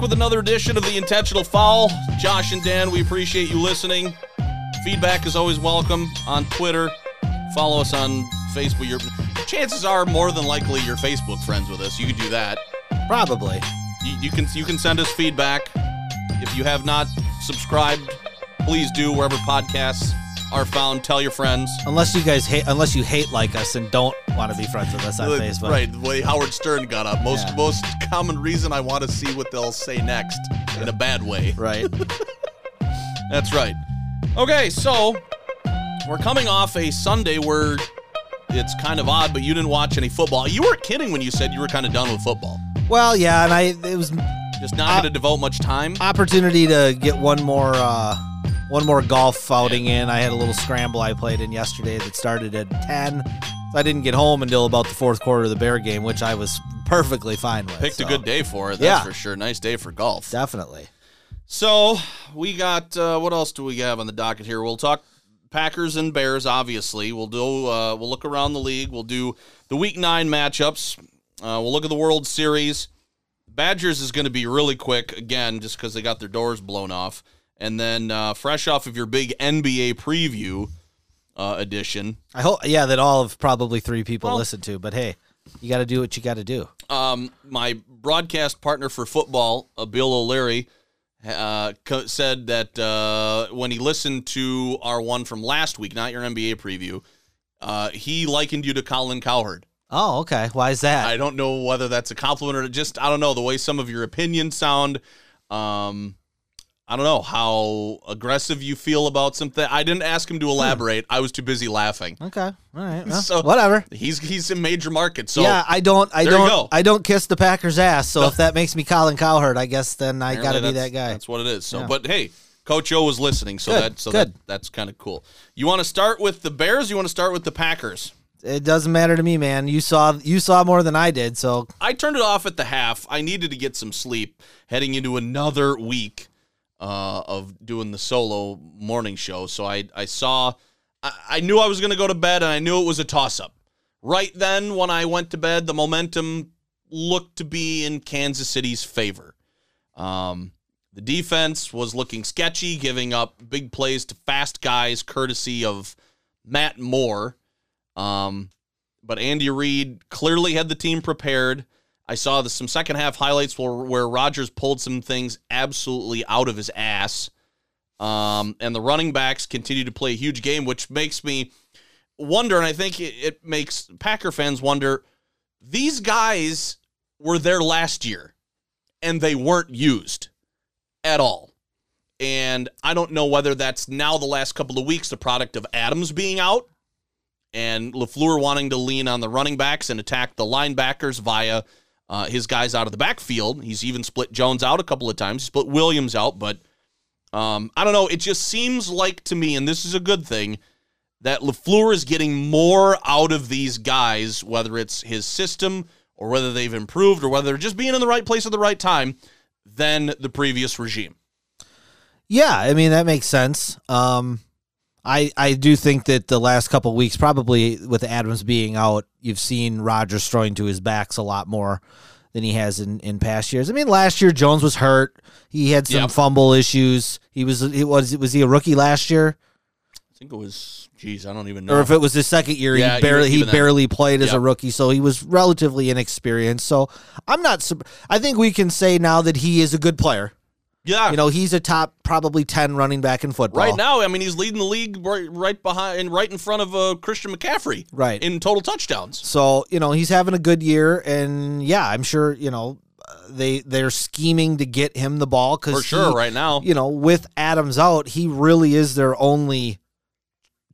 Back with another edition of the Intentional Foul. Josh and Dan, we appreciate you listening. Feedback is always welcome on Twitter. Follow us on Facebook. Your chances are more than likely you're Facebook friends with us. You could do that. Probably. You, you can you can send us feedback. If you have not subscribed, please do wherever podcasts are found. Tell your friends. Unless you guys hate, unless you hate like us and don't want to be friends with us on Facebook. Right, the way Howard Stern got up. Most Yeah. most common reason I want to see what they'll say next in a bad way. Right. That's right. Okay, so we're coming off a Sunday where it's kind of odd, but you didn't watch any football. You weren't kidding when you said you were kind of done with football. well, yeah, and I it was Just not Uh, going to devote much time. opportunity to get one more uh one more golf outing in. I had a little scramble I played in yesterday that started at 10. So I didn't get home until about the fourth quarter of the Bear game, which I was perfectly fine with. Picked so, a good day for it, that's Yeah. for sure. Nice day for golf. Definitely. So we got uh, what else do we have on the docket here? We'll talk Packers and Bears. Obviously, we'll do. Uh, we'll look around the league. We'll do the Week Nine matchups. Uh, we'll look at the World Series. Badgers is going to be really quick again, just because they got their doors blown off. And then uh, fresh off of your big NBA preview uh, edition, I hope yeah, that all of probably 3 people Well- listen to, but hey, you got to do what you got to do. um, my broadcast partner for football, uh, Bill O'Leary, uh, co- said that uh, when he listened to our one from last week, not your NBA preview, uh, he likened you to Colin Cowherd. Oh, okay. Why is that? I don't know whether that's a compliment or just I don't know the way some of your opinions sound. Um, I don't know how aggressive you feel about something. I didn't ask him to hmm. elaborate. I was too busy laughing. okay. All right. well, So- whatever. He's he's in major market. so yeah, I don't. I don't. I don't kiss the Packers' ass. So if that makes me Colin Cowherd, I guess then I got to be that guy. That's what it is. So, Yeah. but hey, Coach O was listening, so Good, that so good. that that's kind of cool. You want to start with the Bears? You want to start with the Packers? It doesn't matter to me, man. You saw you saw more than I did. So I turned it off at the half. I needed to get some sleep heading into another week uh, of doing the solo morning show. So I I saw I, I knew I was going to go to bed, and I knew it was a toss up. Right then, when I went to bed, the momentum looked to be in Kansas City's favor. Um, the defense was looking sketchy, giving up big plays to fast guys, courtesy of Matt Moore. Um, but Andy Reid clearly had the team prepared. I saw the, some second half highlights where, where Rodgers pulled some things absolutely out of his ass. Um, and the running backs continue to play a huge game, which makes me wonder, and I think it, it makes Packer fans wonder these guys were there last year and they weren't used at all. And I don't know whether that's now the last couple of weeks the product of Adams being out and LaFleur wanting to lean on the running backs and attack the linebackers via uh, his guys out of the backfield. He's even split Jones out a couple of times, split Williams out, but um, I don't know. It just seems like to me, and this is a good thing, that LaFleur is getting more out of these guys, whether it's his system or whether they've improved or whether they're just being in the right place at the right time, than the previous regime. yeah, I mean that makes sense. Um, I I do think that the last couple weeks, probably with Adams being out, you've seen Rodgers throwing to his backs a lot more than he has in, in past years. I mean, last year Jones was hurt. He had some Yep. fumble issues. He was he was was he a rookie last year? I think it was, geez, I don't even know. or if it was his second year, Yeah, he barely he barely played as a rookie, so he was relatively inexperienced. So I'm not. I think we can say now that he is a good player. Yeah, You know, he's a top probably ten running back in football. Right now, I mean, he's leading the league right, right behind and right in front of uh, Christian McCaffrey. Right. in total touchdowns. So you know he's having a good year, and yeah, I'm sure you know they they're scheming to get him the ball because For sure, right now. You know, with Adams out, he really is their only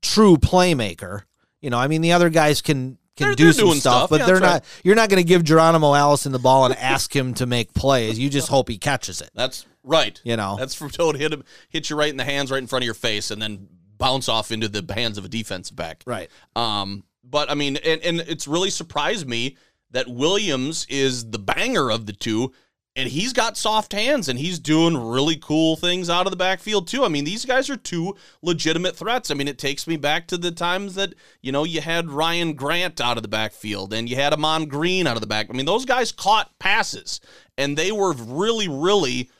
true playmaker. You know, I mean, the other guys can can They're- do they're some stuff, stuff. but Yeah, they're not. You're not going to give Geronimo Allison the ball and ask him to make plays. You just hope he catches it. That's right. You know. that's for Toad hit him, hit you right in the hands, right in front of your face, and then bounce off into the hands of a defensive back. Right. Um, but I mean, and, and it's really surprised me that Williams is the banger of the two, and he's got soft hands and he's doing really cool things out of the backfield too. I mean, these guys are two legitimate threats. I mean, it takes me back to the times that, you know, you had Ryan Grant out of the backfield and you had Ahman Green out of the back. I mean, those guys caught passes and they were really, really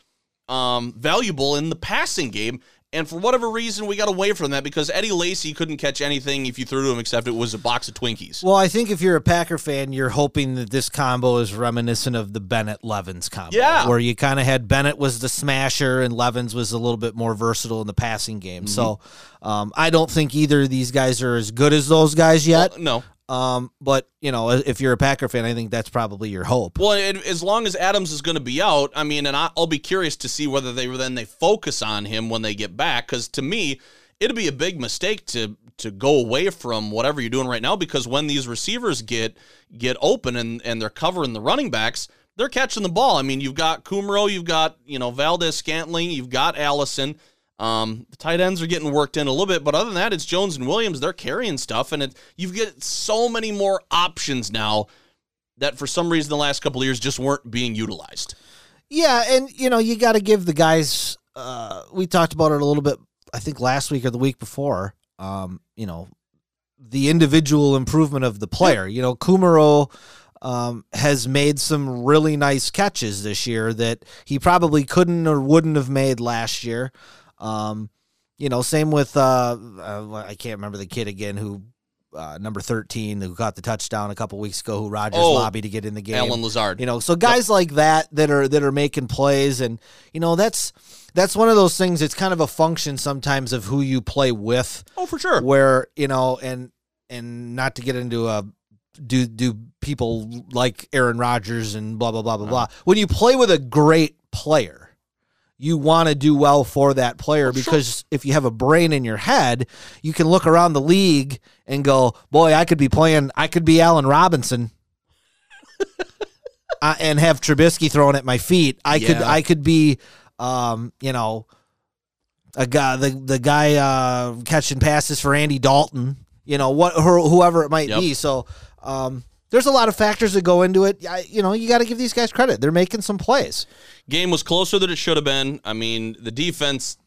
um, valuable in the passing game. And for whatever reason, we got away from that because Eddie Lacy couldn't catch anything if you threw to him except it was a box of Twinkies. Well, I think if you're a Packer fan, you're hoping that this combo is reminiscent of the Bennett Levens combo. Yeah. Where you kind of had Bennett was the smasher and Levens was a little bit more versatile in the passing game. So um, I don't think either of these guys are as good as those guys yet. Well, no. Um, but, you know, if you're a Packer fan, I think that's probably your hope. Well, and as long as Adams is going to be out, I mean, and I- I'll be curious to see whether they then they focus on him when they get back. Because to me, it'd be a big mistake to to go away from whatever you're doing right now. Because when these receivers get get open and and they're covering the running backs, they're catching the ball. I mean, you've got Kumro, you've got you know Valdes Scantling, you've got Allison. Um, the tight ends are getting worked in a little bit, but other than that, it's Jones and Williams. They're carrying stuff, and it, you've got so many more options now that for some reason the last couple of years just weren't being utilized. Yeah, and you know, you got to give the guys. Uh, we talked about it a little bit, I think last week or the week before. Um, you know, the individual improvement of the player. You know, Kumaro um, has made some really nice catches this year that he probably couldn't or wouldn't have made last year. Um, you know, same with uh, uh, I can't remember the kid again who. Uh, number 13 who got the touchdown a couple weeks ago who Rodgers Oh, lobbied to get in the game Allen Lazard. you know so guys like that that are that are making plays and you know that's that's one of those things it's kind of a function sometimes of who you play with oh, for sure. where you know and and not to get into a do do people like Aaron Rodgers and blah blah blah blah blah when you play with a great player you want to do well for that player because if you have a brain in your head you can look around the league and go boy I could be playing I could be Allen Robinson uh, and have Trubisky thrown at my feet. I could I could be um, you know a guy the the guy uh, catching passes for Andy Dalton, you know, what who- whoever it might Yep. be. So um, there's a lot of factors that go into it. I, you know, you got to give these guys credit. They're making some plays. Game was closer than it should have been. I mean, the defense,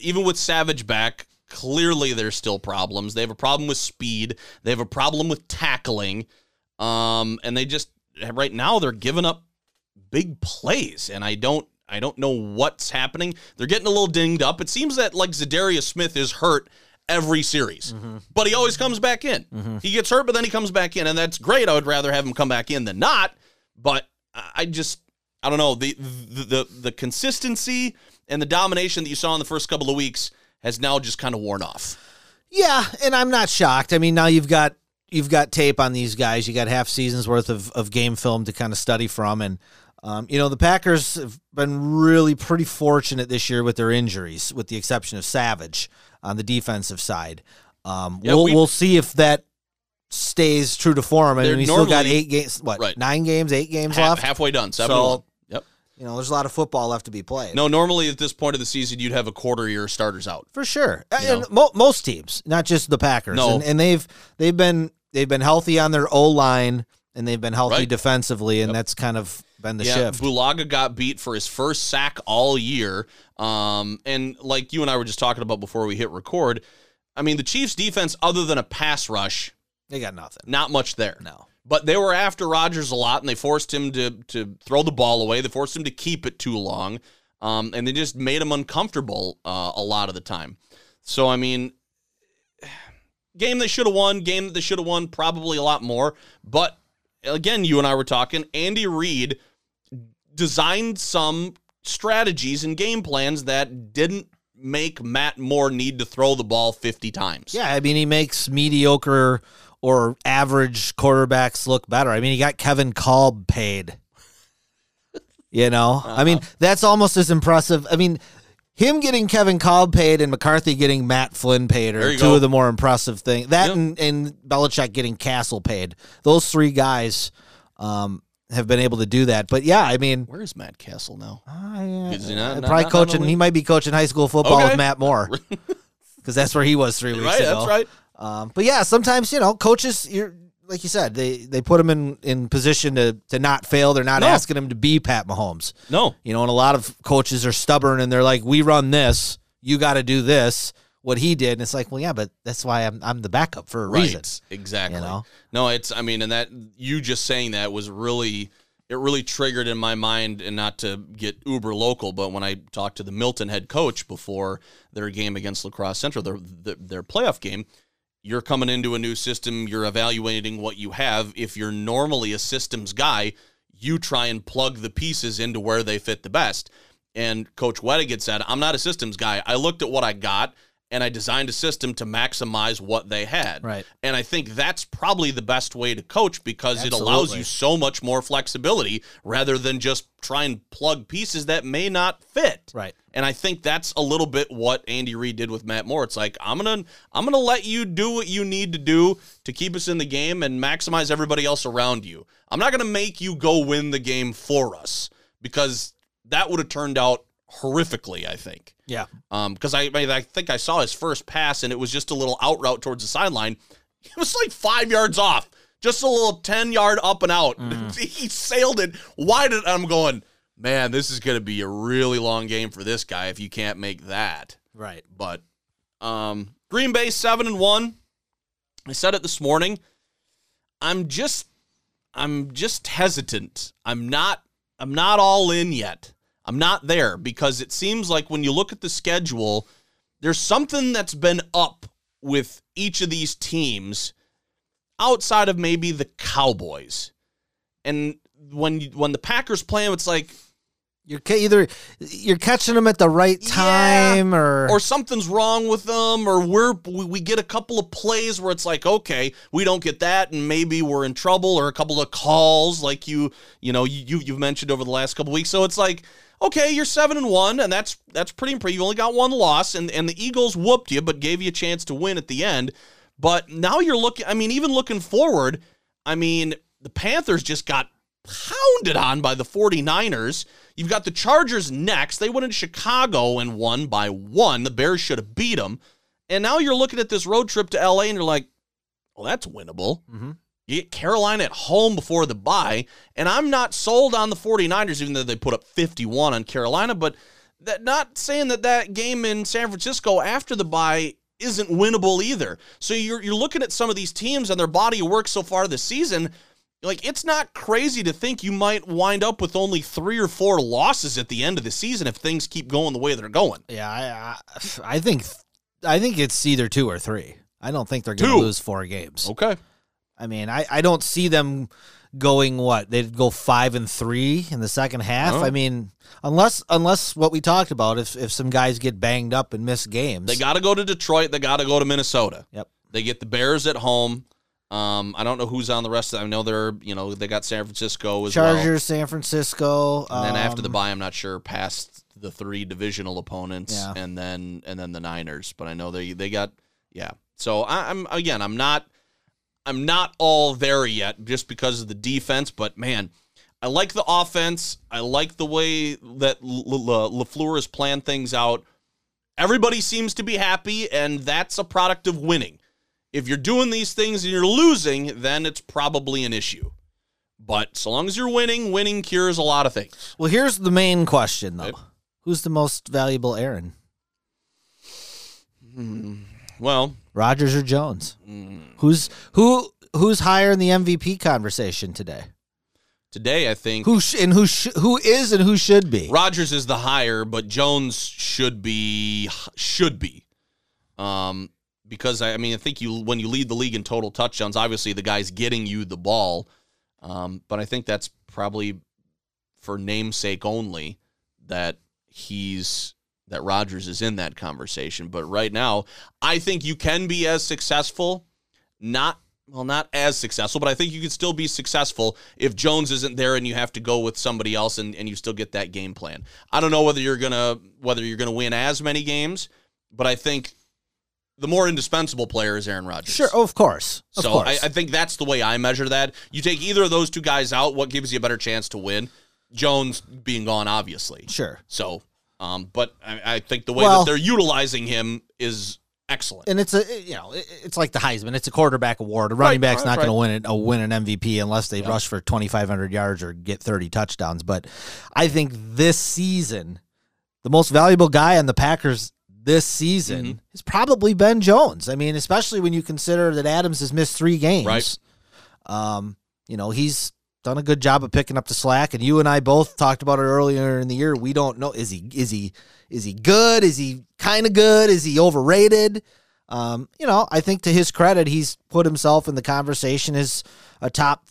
even with Savage back, clearly there's still problems. They have a problem with speed. They have a problem with tackling. Um, and they just right now they're giving up big plays, and I don't I don't know what's happening. They're getting a little dinged up. It seems that like Za'Darius Smith is hurt every series, but he always comes back in. He gets hurt, but then he comes back in, and that's great. I would rather have him come back in than not. But I I just I don't know the the the, the consistency and the domination that you saw in the first couple of weeks has now just kind of worn off. Yeah, and I'm not shocked. I mean, now you've got you've got tape on these guys. You got half seasons worth of, of game film to kind of study from, and um, you know the Packers have been really pretty fortunate this year with their injuries, with the exception of Savage on the defensive side. Um, Yeah, we'll we- we'll see if that stays true to form. I mean, we still got eight games. What Right. nine games? Eight games Half, left. halfway done, seven. So- Yep. You know, there's a lot of football left to be played. No, normally at this point of the season, you'd have a quarter of your starters out. for sure. And mo- most teams, not just the Packers. No. And, and they've they've been they've been healthy on their O line and they've been healthy Right. defensively, and that's kind of been the yeah, shift. Bulaga got beat for his first sack all year. Um, and like you and I were just talking about before we hit record, I mean, the Chiefs' defense, other than a pass rush, They got nothing. not much there. No. But they were after Rodgers a lot, and they forced him to to throw the ball away. They forced him to keep it too long, um, and they just made him uncomfortable uh, a lot of the time. So I mean, game they should have won, game that they should have won, probably a lot more. But again, you and I were talking. Andy Reid designed some strategies and game plans that didn't make Matt Moore need to throw the ball fifty times. Yeah, I mean he makes mediocre or average quarterbacks look better. I mean he got Kevin Kolb paid. You know, I mean Uh-huh. that's almost as impressive. I mean, him getting Kevin Kolb paid and McCarthy getting Matt Flynn paid are two go. of the more impressive things. That Yep. and, and Belichick getting Cassel paid. Those three guys um, have been able to do that. But yeah, I mean, Where is Matt Cassel now? I, Is he not- uh, not- probably not coaching. He might be coaching high school football Okay. with Matt Moore because that's where he was three weeks right, ago. that's right. Um, but yeah, sometimes you know, coaches, you're like you said, they they put him in in position to to not fail. They're not No. asking him to be Pat Mahomes. No, You know, and a lot of coaches are stubborn and they're like, "We run this, you got to do this." What he did, and it's like, well, yeah, but that's why I'm I'm the backup for a reason. Right. Exactly. You know? No, it's I mean, and that you just saying that was really it really triggered in my mind and not to get uber local, but when I talked to the Milton head coach before their game against Lacrosse Central, their their, their playoff game, you're coming into a new system, you're evaluating what you have. If you're normally a systems guy, you try and plug the pieces into where they fit the best. And Coach Wediget said, I'm not a systems guy. I looked at what I got and I designed a system to maximize what they had. Right. And I think that's probably the best way to coach because it allows you so much more flexibility rather than just try and plug pieces that may not fit. Right. And I think that's a little bit what Andy Reid did with Matt Moore. It's like I'm gonna I'm gonna let you do what you need to do to keep us in the game and maximize everybody else around you. I'm not gonna make you go win the game for us because that would have turned out horrifically. I think. Yeah. Um, because I, I I think I saw his first pass and it was just a little out route towards the sideline. It was like five yards off, just a little ten yard up and out. he sailed it wide. And I'm going, man, this is going to be a really long game for this guy if you can't make that. Right. But um, Green Bay seven and one. I said it this morning. I'm just, I'm just hesitant. I'm not, I'm not all in yet. I'm not there because it seems like when you look at the schedule, there's something that's been up with each of these teams outside of maybe the Cowboys. And when you, when the Packers play them, it's like You're either you're catching them at the right time or or something's wrong with them, or we're we, we get a couple of plays where it's like, okay, we don't get that, and maybe we're in trouble, or a couple of calls like you you know you you've mentioned over the last couple of weeks. So it's like, okay, you're seven and one, and that's that's pretty impressive. You only got one loss, and and the Eagles whooped you, but gave you a chance to win at the end. But now you're looking. I mean, even looking forward, I mean, the Panthers just got pounded on by the 49ers. You've got the Chargers next. They went into Chicago and won by one. The Bears should have beat them. And now you're looking at this road trip to LA and you're like, well, that's winnable. Mhm. You get Carolina at home before the bye. And I'm not sold on the 49ers, even though they put up 51 on Carolina. But that not saying that that game in San Francisco after the bye isn't winnable either. So you're you're looking at some of these teams and their body of work so far this season. Like it's not crazy to think you might wind up with only three or four losses at the end of the season if things keep going the way they're going. yeah, I, I I think I think it's either two or three. I don't think they're going to lose four games. Okay. I mean, I, I don't see them going what they'd go five and three in the second half. Oh. I mean, unless unless what we talked about, if if some guys get banged up and miss games, They got to go to Detroit. They got to go to Minnesota. Yep. They get the Bears at home. Um, I don't know who's on the rest of. I know they're you know they got San Francisco as well. Chargers, San Francisco, And then after the um, bye, I'm not sure past the three divisional opponents, Yeah. and then and then the Niners. But I know they they got yeah. So I, I'm again, I'm not I'm not all there yet, just because of the defense. But man, I like the offense. I like the way that LaFleur has planned things out. Everybody seems to be happy, and that's a product of winning. If you're doing these things and you're losing, then it's probably an issue. But so long as you're winning, winning cures a lot of things. Well, here's the main question though. Who's the most valuable Aaron? Hmm. Well, Rodgers or Jones? Mm. Who's who? Who's higher in the MVP conversation today? today I think Who sh- and who sh- who is and who should be? Rodgers is the higher, but Jones should be should be. Um because I, I mean I think you when you lead the league in total touchdowns, obviously the guy's getting you the ball. Um, but I think that's probably for namesake only that he's that Rodgers is in that conversation. But right now, I think you can be as successful not well, not as successful, but I think you could still be successful if Jones isn't there and you have to go with somebody else and, and you still get that game plan. I don't know whether you're gonna whether you're gonna win as many games, but I think the more indispensable player is Aaron Rodgers. Sure, of course. Of so course. I, I think that's the way I measure that. You take either of those two guys out, what gives you a better chance to win? Jones being gone, obviously. sure. So, um, but I, I think the way Well- that they're utilizing him is excellent. And it's a you know it- it's like the Heisman. It's a quarterback award. A running Right, back's right, not going to win it. A win an MVP unless they rush for twenty five hundred yards or get thirty touchdowns. But I think this season, the most valuable guy on the Packers this season Mm-hmm. has probably Ben Jones. I mean, especially when you consider that Adams has missed three games. Right. Um, you know he's done a good job of picking up the slack. And you and I both talked about it earlier in the year. We don't know is he is he is he good? Is he kind of good? Is he overrated? Um, you know, I think to his credit, he's put himself in the conversation as a top.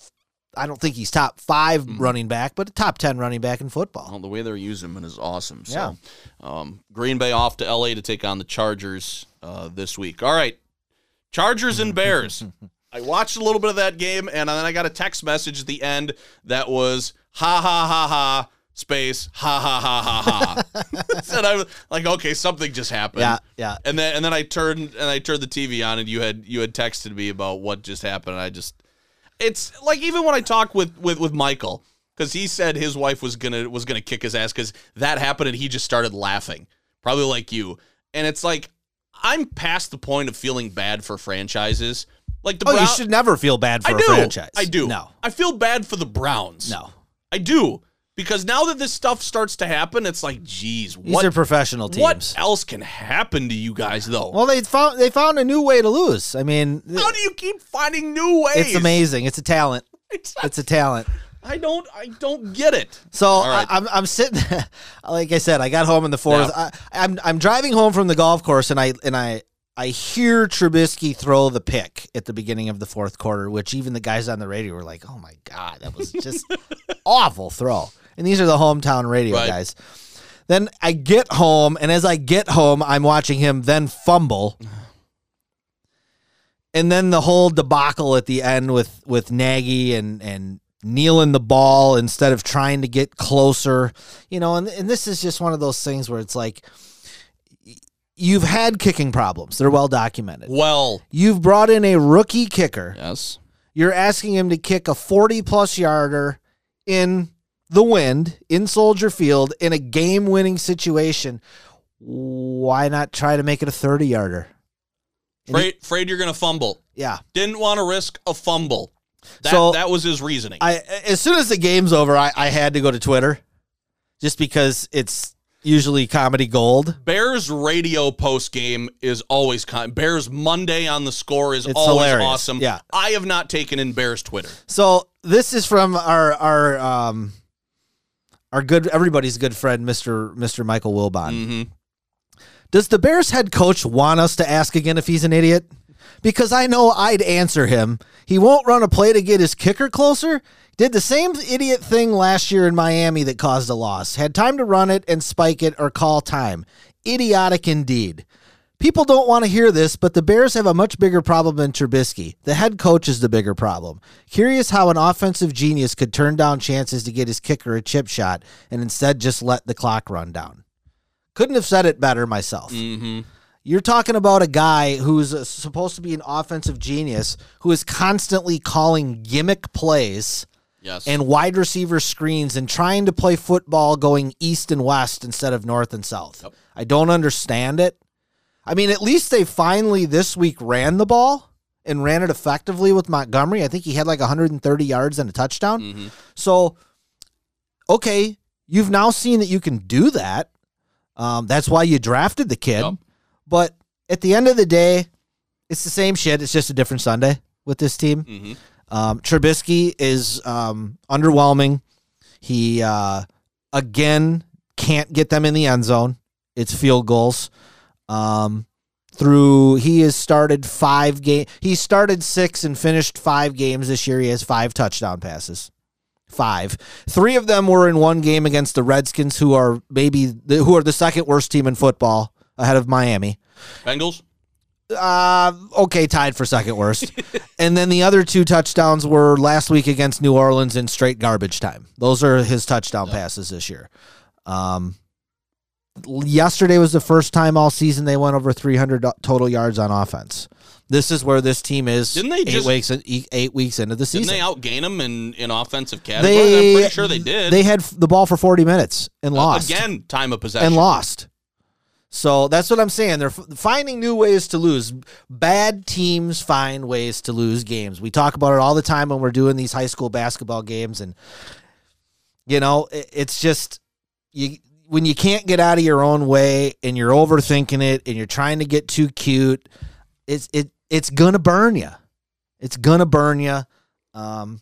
I don't think he's top 5 Mm-hmm. running back, but a top ten running back in football. Well, the way they're using him is awesome. So, Yeah. um, Green Bay off to LA to take on the Chargers uh, this week. All right, Chargers and Bears. I watched a little bit of that game, and then I got a text message at the end that was ha ha ha ha space ha ha ha ha ha. and I was like, okay, something just happened. Yeah, yeah. And then and then I turned and I turned the TV on, and you had you had texted me about what just happened. And I just it's like even when I talk with with with Michael because he said his wife was gonna was gonna kick his ass because that happened and he just started laughing, probably like you. And it's like I'm past the point of feeling bad for franchises. Like the Oh, you should never feel bad for I a do. franchise. I do. No, I feel bad for the Browns. no. I do because now that this stuff starts to happen, it's like, geez, These what are professional teams. what else can happen to you guys though? Well, they found they found a new way to lose. I mean, How do you keep finding new ways? it's amazing. It's a talent. It's, It's a talent. I don't I don't get it. So right. I, I'm I'm sitting, like I said, I got home in the fourth. Yeah. I, I'm I'm driving home from the golf course, and I and I I hear Trubisky throw the pick at the beginning of the fourth quarter, which even the guys on the radio were like, "Oh my god, that was just awful throw." And these are the hometown radio Right. guys. Then I get home, and as I get home, I'm watching him then fumble. And then the whole debacle at the end with with Nagy and and kneeling the ball instead of trying to get closer, you know, and and this is just one of those things where it's like you've had kicking problems. They're well documented. Well, You've brought in a rookie kicker. yes. You're asking him to kick a 40 plus yarder in the wind in Soldier Field in a game winning situation. Why not try to make it a 30 yarder? Afraid, afraid you're going to fumble. Yeah. Didn't want to risk a fumble. That, So- that was his reasoning. I as soon as the game's over, I, I had to go to Twitter just because it's usually comedy gold. Bears radio post game is always con- Bears Monday on the score is It's always hilarious. awesome. Yeah. I have not taken in Bears Twitter. So this is from our our um our good everybody's good friend, Mr. Mr. Michael Wilbon. Mm-hmm. Does the Bears head coach want us to ask again if he's an idiot? Because I know I'd answer him. He won't run a play to get his kicker closer. Did the same idiot thing last year in Miami that caused a loss. Had time to run it and spike it or call time. Idiotic indeed. People don't want to hear this, but the Bears have a much bigger problem than Trubisky. The head coach is the bigger problem. Curious how an offensive genius could turn down chances to get his kicker a chip shot and instead just let the clock run down. Couldn't have said it better myself. Mm-hmm. You're talking about a guy who's supposed to be an offensive genius who is constantly calling gimmick plays Yes. and wide receiver screens and trying to play football going east and west instead of north and south. Yep. I don't understand it. I mean, at least they finally this week ran the ball and ran it effectively with Montgomery. I think he had like 130 yards and a touchdown. Mm-hmm. So, okay, you've now seen that you can do that. Um, that's why you drafted the kid. Yep. But at the end of the day, it's the same shit. It's just a different Sunday with this team. Mhm. Um, Trubisky is um, underwhelming. He uh, again can't get them in the end zone. It's field goals. Um, through he has started five game. He started six and finished five games this year. He has five touchdown passes. Five. Three of them were in one game against the Redskins, who are maybe the, who are the second worst team in football ahead of Miami. Bengals. Uh, okay, tied for second worst. and then the other two touchdowns were last week against New Orleans in straight garbage time. Those are his touchdown passes this year. Um, yesterday was the first time all season they went over 300 total yards on offense. This is where this team is. Didn't they eight just- weeks eight weeks into the Didn't season? they outgain them in, in offensive category? They- I'm pretty sure they did. They had the ball for 40 minutes and Uh, lost Again, time of possession. and lost. So that's what I'm saying. They're f- finding new ways to lose. Bad teams find ways to lose games. We talk about it all the time when we're doing these high school basketball games, and you know, i- it's just you when you can't get out of your own way and you're overthinking it and you're trying to get too cute. It's it it's gonna burn you. It's gonna burn you. Um,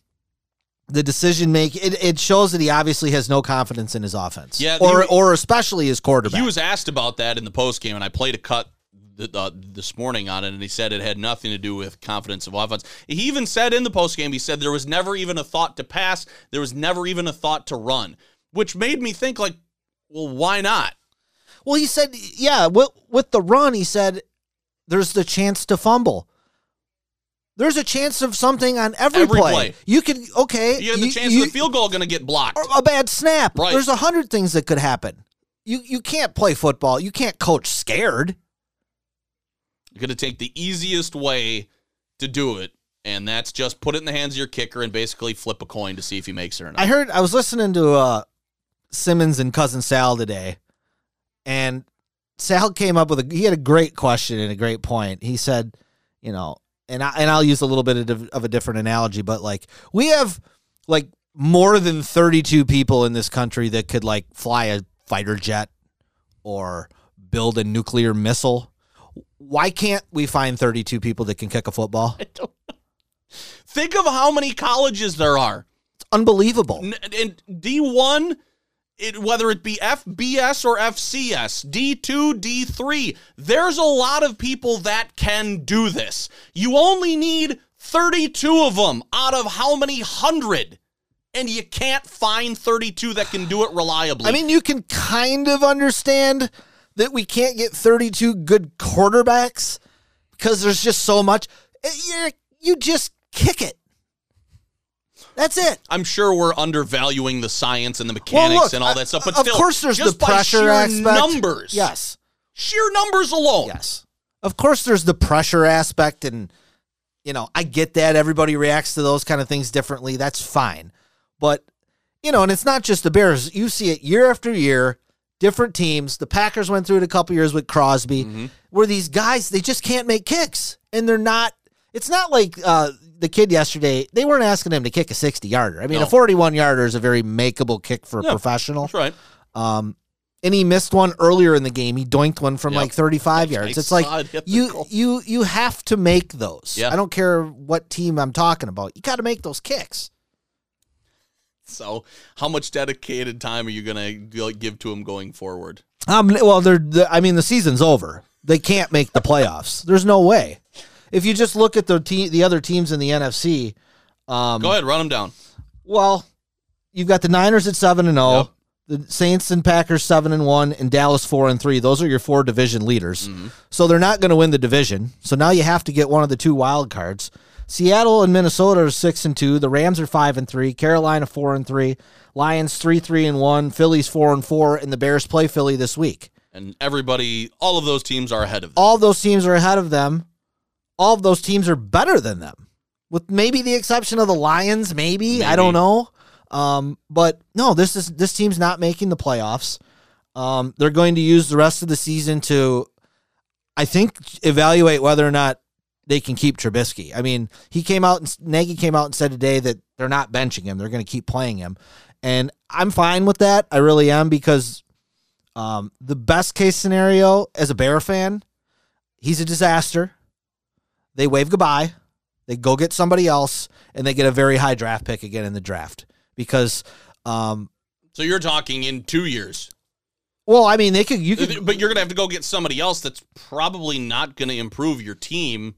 the decision make it, it shows that he obviously has no confidence in his offense. Yeah, or he- or especially his quarterback. He was asked about that in the post game, and I played a cut th- uh, this morning on it, and he said it had nothing to do with confidence of offense. He even said in the post game, he said there was never even a thought to pass, there was never even a thought to run, which made me think like, well, why not? Well, he said, yeah, with, with the run, he said there's the chance to fumble. There's a chance of something on every, Every play. play. You could okay. You have the chance you- of the field goal going to get blocked. or a bad snap. Right. There's a hundred things that could happen. You you can't play football. You can't coach scared. You're going to take the easiest way to do it, and that's just put it in the hands of your kicker and basically flip a coin to see if he makes it or not. I heard I was listening to uh, Simmons and cousin Sal today, and Sal came up with a he had a great question and a great point. He said, you know, and I and I'll use a little bit of, of a different analogy, but like we have like more than 32 people in this country that could like fly a fighter jet or build a nuclear missile. Why can't we find 32 people that can kick a football? Think of how many colleges there are. It's unbelievable. And D1, it, whether it be FBS or FCS, D2, D3, there's a lot of people that can do this. You only need 32 of them out of how many hundred? And you can't find 32 that can do it reliably. I mean, you can kind of understand that we can't get 32 good quarterbacks because there's just so much. Eh, you just kick it. That's it. I'm sure we're undervaluing the science and the mechanics look, and all uh, that stuff, but of still, course, there's the pressure aspect. numbers. Yes. sheer numbers alone. Yes. Of course, there's the pressure aspect, and you know, I get that everybody reacts to those kind of things differently. That's fine, but you know, and it's not just the Bears. You see it year after year. Different teams. The Packers went through it a couple years with Crosby, Mm-hmm. where these guys they just can't make kicks, and they're not. It's not like uh, the kid yesterday. They weren't asking him to kick a sixty yarder. I mean, No. a forty-one yarder is a very makeable kick for a Yeah, professional. That's right. Um, and he missed one earlier in the game. He doinked one from Yep. like 35 yards. It's like it hit the you you you have to make those. Yeah. I don't care what team I'm talking about. You got to make those kicks. So, how much dedicated time are you going to give to him going forward? Um, well, they're, the I mean, the season's over. They can't make the playoffs. There's no way. If you just look at the te- the other teams in the NFC, um, Go ahead, run them down. well, you've got the Niners at seven and zero, Yep. the Saints and Packers seven and one, and Dallas four and three. Those are your four division leaders. Mm-hmm. So they're not going to win the division. So now you have to get one of the two wild cards. Seattle and Minnesota are six and two. The Rams are five and three. Carolina four and three. Lions three three and one. Phillies four and four. And the Bears play Philly this week. And everybody, all of those teams are ahead of them. All those teams are ahead of them. All of those teams are better than them, with maybe the exception of the Lions. Maybe, I don't know. Um, but no, this is this team's not making the playoffs. Um, they're going to use the rest of the season to, I think, evaluate whether or not they can keep Trubisky. I mean, he came out and Nagy came out and said today that they're not benching him; they're going to keep playing him, and I'm fine with that. I really am because um, the best case scenario as a Bear fan, he's a disaster. They wave goodbye. They go get somebody else, and they get a very high draft pick again in the draft because. Um, So you're talking in two years. well, I mean, they could. You could. But you're going to have to go get somebody else that's probably not going to improve your team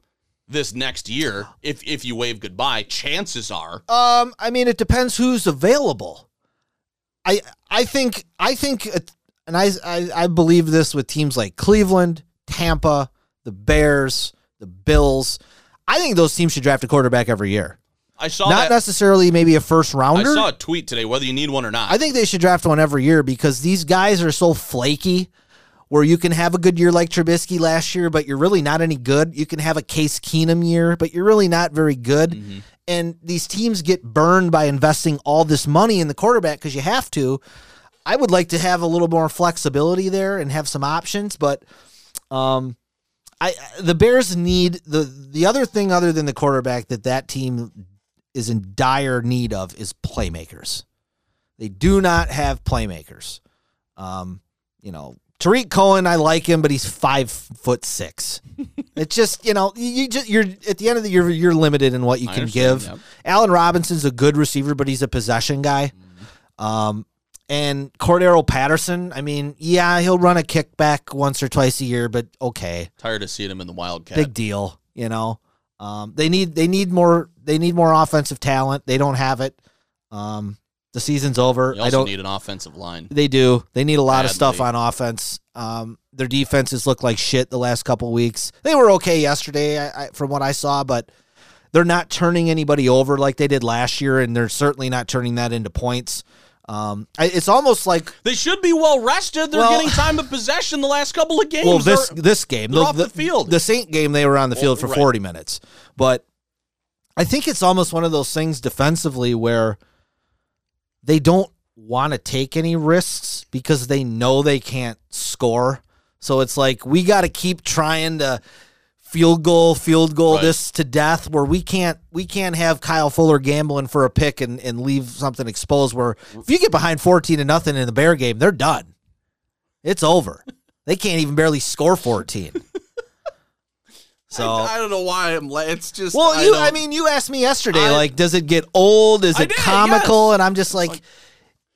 this next year if, if you wave goodbye. Chances are. Um, I mean, it depends who's available. I I think I think, and I, I I believe this with teams like Cleveland, Tampa, the Bears, the Bills. I think those teams should draft a quarterback every year. I saw Not that. necessarily maybe a first rounder. I saw a tweet today, whether you need one or not. I think they should draft one every year because these guys are so flaky. Where you can have a good year like Trubisky last year, but you're really not any good. You can have a Case Keenum year, but you're really not very good. Mm-hmm. And these teams get burned by investing all this money in the quarterback because you have to. I would like to have a little more flexibility there and have some options, but um, I the Bears need the the other thing other than the quarterback that that team is in dire need of is playmakers. They do not have playmakers. Um, you know, Tarik Cohen, I like him, but he's five foot six. it's just you know you just you're at the end of the year you're limited in what you I can give. yep. Allen Robinson's a good receiver, but he's a possession guy. Mm-hmm. Um, and Cordarrelle Patterson, I mean, yeah, he'll run a kickback once or twice a year, but okay, Tired of seeing him in the Wildcat. big deal, you know. Um, they need they need more they need more offensive talent. They don't have it. Um, the season's over. I don't. need an offensive line. They do. They need a lot of stuff on offense. Um, their defenses look like shit the last couple weeks. They were okay yesterday, I, I, from what I saw, but they're not turning anybody over like they did last year, and they're certainly not turning that into points. Um, it's almost like They should be well rested. They're Well- getting time of possession the last couple of games. well, this They're- this game, they're off the field. The Saint game, they were on the field for right. forty minutes, but I think it's almost one of those things defensively where they don't want to take any risks because they know they can't score. So it's like we got to keep trying to field goal, field goal Right. this to death where we can't we can't have Kyle Fuller gambling for a pick and, and leave something exposed where if you get behind 14 to nothing in the Bear game, they're done. It's over. they can't even barely score 14. So I, I don't know why I'm. la- It's just. well, I you don't- I mean you asked me yesterday I- like does it get old? Is it did, comical? yes. And I'm just like,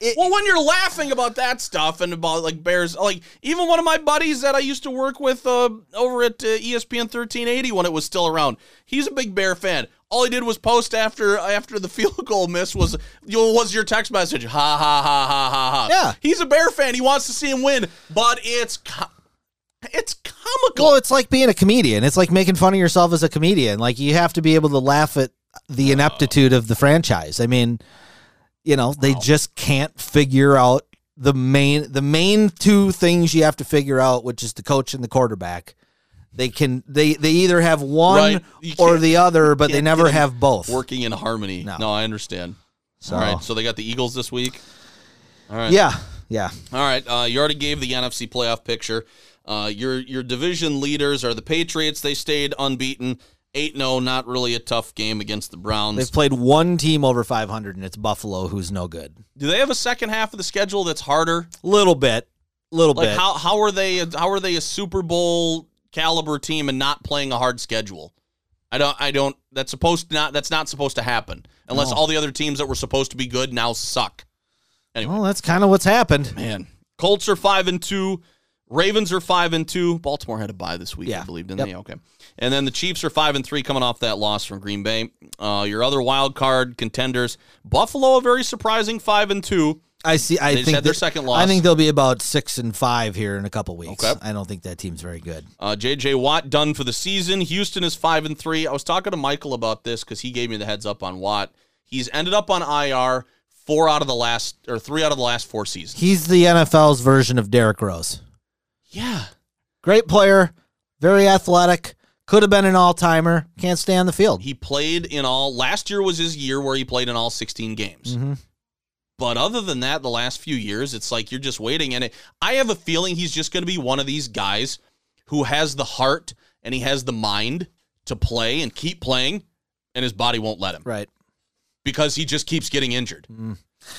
it, Well, when you're laughing about that stuff and about like Bears, like even one of my buddies that I used to work with uh, over at uh, ESPN 1380 when it was still around, he's a big Bear fan. All he did was post after after the field goal miss was you know, was your text message ha ha ha ha ha ha. Yeah. he's a Bear fan. He wants to see him win, but it's co- it's comical. Well, it's like being a comedian. It's like making fun of yourself as a comedian. Like you have to be able to laugh at the ineptitude of the franchise. I mean, you know, they just can't figure out the main the main two things you have to figure out, which is the coach and the quarterback. They can they they either have one Right. Or the other, but they never have both. working in harmony. No. No, I understand. So- All right, so they got the Eagles this week. All right. Yeah, yeah. All right, uh, you already gave the NFC playoff picture. Uh, your your division leaders are the Patriots. They stayed unbeaten, eight 0 Not really a tough game against the Browns. They've played one team over 500, and it's Buffalo, who's no good. Do they have a second half of the schedule that's harder? A Little bit, little Like bit. how how are they how are they a Super Bowl caliber team and not playing a hard schedule? I don't I don't that's supposed to not that's not supposed to happen unless No. all the other teams that were supposed to be good now suck. Anyway, well, that's kind of what's happened. man, Colts are five and two. Ravens are five and two. Baltimore had a bye this week, I Yeah. believe, didn't Yep. they? Okay. And then the Chiefs are five and three, coming off that loss from Green Bay. Uh, your other wild card contenders, Buffalo, a very surprising five and two. I see. I They think had their second second I think they'll be about six and five here in a couple weeks. Okay. I don't think that team's very good. Uh, J.J. Watt done for the season. Houston is five and three. I was talking to Michael about this because he gave me the heads up on Watt. He's ended up on IR four out of the last or three out of the last four seasons. He's the NFL's version of Derrick Rose. Yeah. Great player, very athletic. Could have been an all timer. Can't stay on the field. He played in all. Last year was his year where he played in all 16 games. Mhm. But other than that, the last few years, it's like you're just waiting. And it, I have a feeling he's just going to be one of these guys who has the heart and he has the mind to play and keep playing, and his body won't let him Right. because he just keeps getting injured. Mm.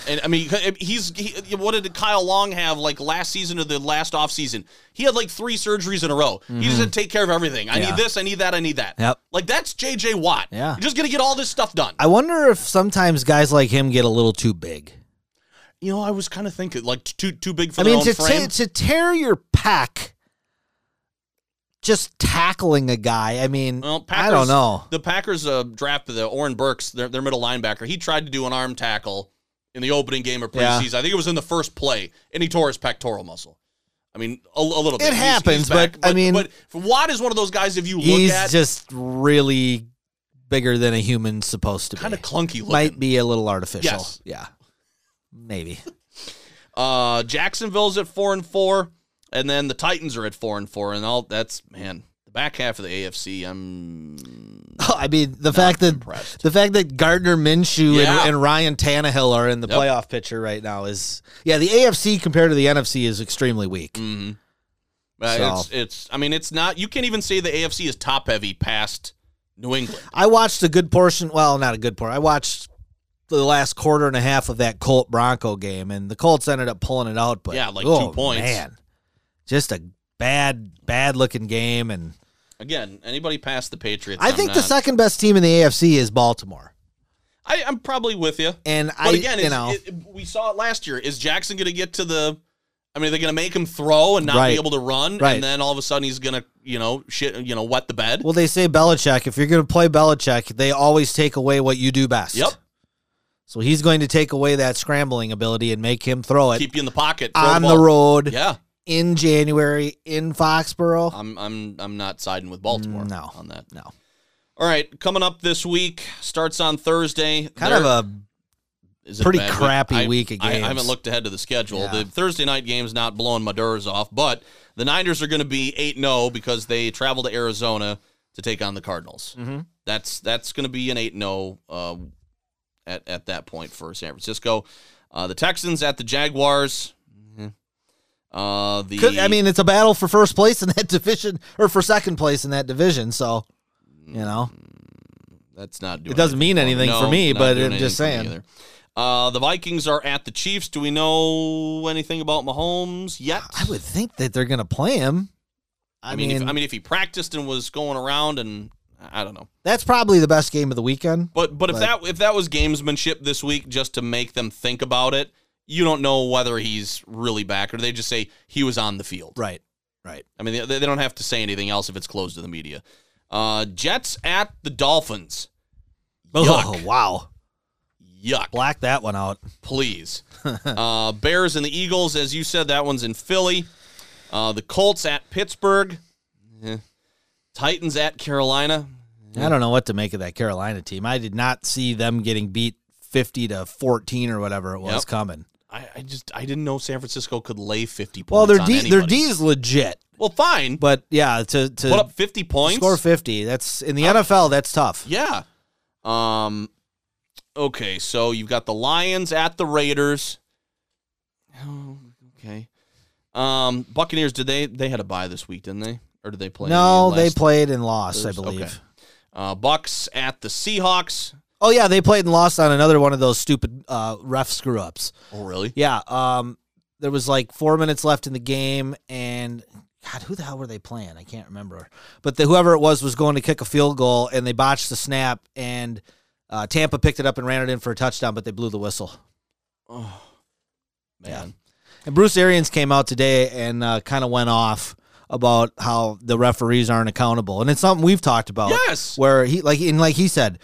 And I mean, he's he, what did Kyle Long have like last season or the last off season? He had like three surgeries in a row. He just had to take care of everything. I Mm-hmm. Yeah. need this, I need that, I need that. Yep. Like that's JJ Watt. Yeah. You're just gonna get all this stuff done. I wonder if sometimes guys like him get a little too big. you know, I was kind of thinking like too too big for I their mean, own to, frame. to to tear your pack, just tackling a guy. I mean, Well, Packers, I don't know. The Packers uh, drafted the Oren Burks, their, their middle linebacker. He tried to do an arm tackle in the opening game of Yeah. preseason. I think it was in the first play, and he tore his pectoral muscle. I mean, a, a little bit. It He's- happens, he's back. but, I mean- but Watt is one of those guys. If you look He's at, just really bigger than a human's supposed to be. kind of clunky looking. Might be a little artificial. Yes. Yeah. Maybe. Uh, Jacksonville's at four and four, and then the Titans are at four and four, and all that's man. Back half of the AFC, I'm I mean, the fact that impressed. the fact that Gardner Minshew Yeah. and, and Ryan Tannehill are in the Yep. playoff picture right now is yeah. The AFC compared to the NFC is extremely weak. Mm-hmm. Uh, So- It's it's. I mean, it's not. You can't even say the AFC is top heavy past New England. I watched a good portion. Well, not a good portion. I watched the last quarter and a half of that Colt Bronco game, and the Colts ended up pulling it out. But Yeah, like oh, two points. Man, just a bad, bad looking game. And Again, anybody past the Patriots? I I'm think the not- second best team in the AFC is Baltimore. I, I'm probably with you. And But I, again, you is, know, it, we saw it last year. Is Jackson going to get to the? I mean, are they going to make him throw and not Right. be able to run, Right. and then all of a sudden he's going to, you know, shit, you know, wet the bed? well, they say Belichick. If you're going to play Belichick, they always take away what you do best. Yep. So he's going to take away that scrambling ability and make him throw it Keep you in the pocket throw on the, ball. road Yeah, in January in Foxborough. I'm I'm I'm not siding with Baltimore. No. on that. no, All right, coming up this week starts on Thursday. kind of a is pretty crappy I- week of I, I haven't looked ahead to the schedule. Yeah. The Thursday night game's not blowing my doors off, but the Niners are going to be eight 0 because they travel to Arizona to take on the Cardinals. Mm-hmm. That's that's going to be an eight 0 uh, at at that point for San Francisco. Uh, the Texans at the Jaguars. Uh, the I mean, it's a battle for first place in that division or for second place in that division. So, you know, That's not doing It doesn't mean anything anything for me, not but I'm just anything me saying. Uh, the Vikings are at the Chiefs. Do we know anything about Mahomes yet? I would think that they're going to play him. I, I mean, mean, if, I mean, if he practiced and was going around, and I don't know, that's probably the best game of the weekend. but but if that if that was gamesmanship this week, just to make them think about it, you don't know whether he's really back or they just say he was on the field. Right, right. I mean, they, they don't have to say anything else if it's closed to the media. Uh, Jets at the Dolphins. Oh, wow. Yuck. Black that one out. please. uh, Bears and the Eagles, as you said, that one's in Philly. Uh, the Colts at Pittsburgh. Eh. Titans at Carolina. I don't know what to make of that Carolina team. I did not see them getting beat 50 to 14 or whatever it was Yep. coming. I, I just I didn't know San Francisco could lay fifty points. Well, their D, their. D is legit, Well, fine. but yeah, to to Put up fifty points. score 50, that's in the NFL, that's tough. Yeah. Um. Okay, so you've got the Lions at the Raiders. Oh, okay. Um, Buccaneers. Did they they had a bye this week? Didn't they? Or did they play? No, they played and lost, I believe. Okay. Uh, Bucks at the Seahawks. Oh yeah, they played and lost on another one of those stupid uh, ref screw ups. Oh, really? Yeah, um, there was like four minutes left in the game, and God, who the hell were they playing? I can't remember. But the, whoever it was was going to kick a field goal, and they botched the snap, and uh, Tampa picked it up and ran it in for a touchdown, but they blew the whistle. Oh, man. And Bruce Arians came out today and uh, kind of went off about how the referees aren't accountable, and it's something we've talked about. Yes. where he like and like he said,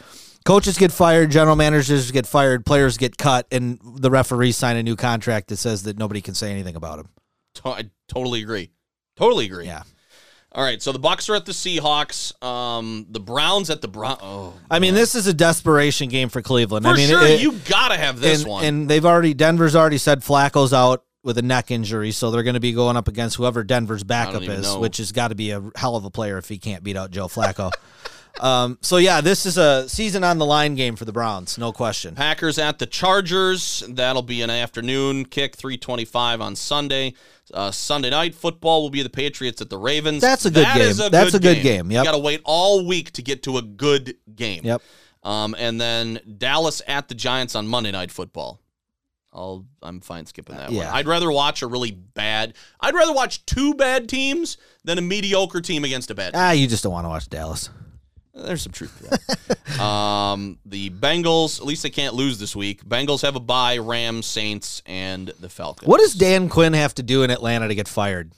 coaches get fired, general managers get fired, players get cut, and the referees sign a new contract that says that nobody can say anything about them. I totally agree. Totally agree. Yeah. All right. So the Bucks are at the Seahawks. Um, the Browns at the Brown. Oh, I mean, this is a desperation game for Cleveland. for I mean, sure. it- you gotta have this and, one. and they've already Denver's already said Flacco's out with a neck injury, so they're going to be going up against whoever Denver's backup is, know. which has got to be a hell of a player if he can't beat out Joe Flacco. um, so yeah, this is a season on the line game for the Browns, no question. Packers at the Chargers. That'll be an afternoon kick, three twenty-five on Sunday. Uh, Sunday night football will be the Patriots at the Ravens. That's a good That game. is a That's good a good game. Yep. You got to wait all week to get to a good game. Yep. Um, and then Dallas at the Giants on Monday Night Football. I'll I'm fine skipping that one. Yeah. I'd rather watch a really bad. I'd rather watch two bad teams than a mediocre team against a bad. team. Ah, you just don't want to watch Dallas. There's some truth to that. um, the Bengals, at least they can't lose this week. Bengals have a bye. Rams, Saints, and the Falcons. What does Dan Quinn have to do in Atlanta to get fired?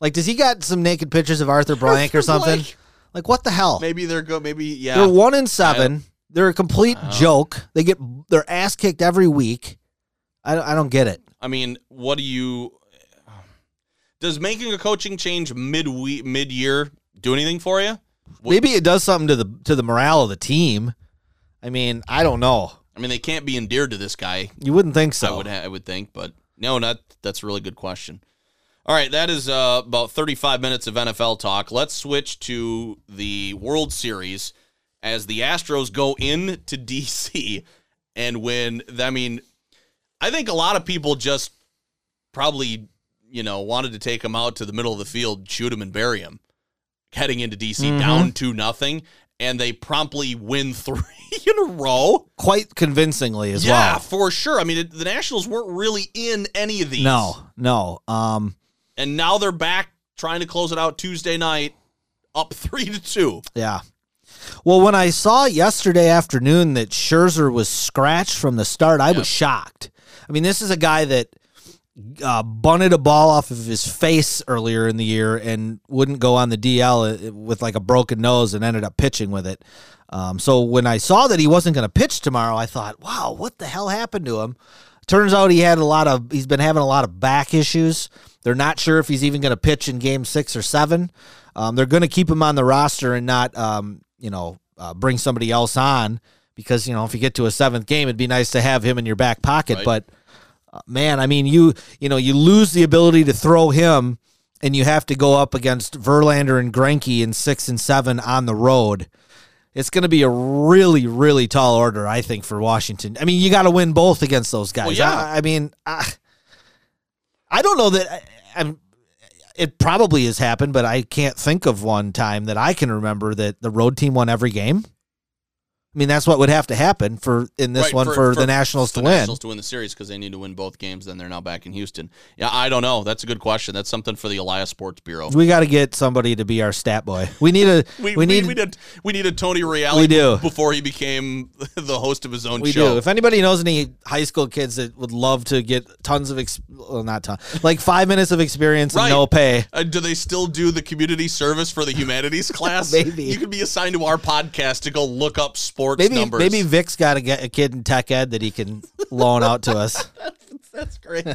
Like, does he got some naked pictures of Arthur Blank or something? Blank. Like, what the hell? Maybe they're go. Maybe yeah. They're one in seven. They're a complete joke. They get their ass kicked every week. I don't, I don't get it. I mean, what do you? does making a coaching change mid mid year do anything for you? Maybe it does something to the to the morale of the team. I mean, I don't know. I mean, they can't be endeared to this guy. You wouldn't think so. I would I would think, but no, not that's a really good question. All right, that is uh, about 35 minutes of NFL talk. Let's switch to the World Series as the Astros go into DC and win. I mean, I think a lot of people just probably, you know, wanted to take him out to the middle of the field, shoot him and bury him, heading into DC Mm-hmm. down to nothing, and they promptly win three in a row. Quite convincingly as yeah, well. Yeah, for sure. I mean, it, the Nationals weren't really in any of these. No, no. Um, and now they're back trying to close it out Tuesday night, up three to two. yeah. Well, when I saw yesterday afternoon that Scherzer was scratched from the start, I was shocked. I mean, this is a guy that uh, bunted a ball off of his face earlier in the year and wouldn't go on the DL with like a broken nose and ended up pitching with it. Um, so when I saw that he wasn't going to pitch tomorrow, I thought, wow, what the hell happened to him? Turns out he had a lot of, he's been having a lot of back issues. They're not sure if he's even going to pitch in game six or seven. Um, they're going to keep him on the roster and not, um, you know, uh, bring somebody else on because, you know, if you get to a seventh game, it'd be nice to have him in your back pocket. Right. But, uh, man, I mean, you you know, you lose the ability to throw him, and you have to go up against Verlander and Greinke in six and seven on the road. It's going to be a really, really tall order, I think, for Washington. I mean, you got to win both against those guys. Well, yeah. I, I mean, I, I don't know that I, I'm. It probably has happened, but I can't think of one time that I can remember that the road team won every game. I mean, that's what would have to happen for in this Right, one for, the Nationals the to win. Nationals to win the series because they need to win both games. Then they're now back in Houston. Yeah, I don't know. That's a good question. That's something for the Elias Sports Bureau. We got to get somebody to be our stat boy. We need a we, We, need we, need we need a Tony Reali. We do. before he became the host of his own we show. do. If anybody knows any high school kids that would love to get tons of ex- well, not ton, like five minutes of experience and no pay. Uh, do they still do the community service for the humanities class? Maybe. you could be assigned to our podcast to go look up sports Maybe numbers. maybe Vic's got to get a kid in tech ed that he can loan out to us. That's great.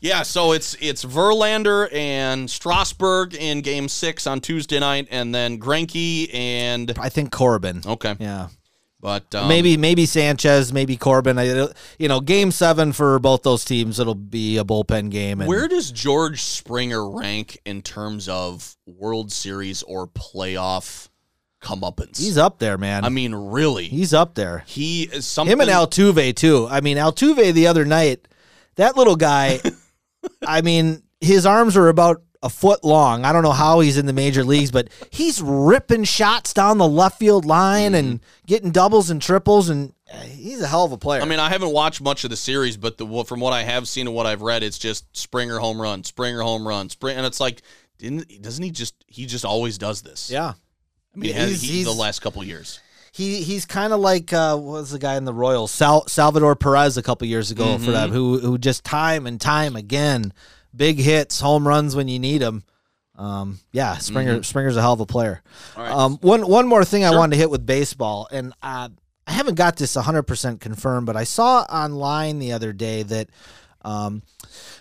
yeah, so it's it's Verlander and Strasburg in Game Six on Tuesday night, and then Greinke and I think Corbin. okay, Yeah. but um, maybe maybe Sanchez, maybe Corbin. I, you know, game seven for both those teams. It'll be a bullpen game. And Where does George Springer rank in terms of World Series or playoff comeuppance? he's up there, man. I mean, really, he's up there. he is something. Him and Altuve too. I mean, Altuve the other night, that little guy. I mean, his arms are about a foot long. I don't know how he's in the major leagues, but he's ripping shots down the left field line and getting doubles and triples, and uh, he's a hell of a player. I mean, I haven't watched much of the series, but the from what I have seen and what I've read, it's just Springer home run, Springer home run, Spring, and it's like, didn't doesn't he just he just always does this? yeah. I mean, He's- has, he, he's- the last couple years. He he's kind of like uh, what was the guy in the Royals, Sal, Salvador Perez, a couple years ago for them, who who just time and time again, big hits, home runs when you need them. Um, yeah, Springer Springer's a hell of a player. Right. Um, one one more thing I wanted to hit with baseball, and uh, I haven't got this 100 percent confirmed, but I saw online the other day that um,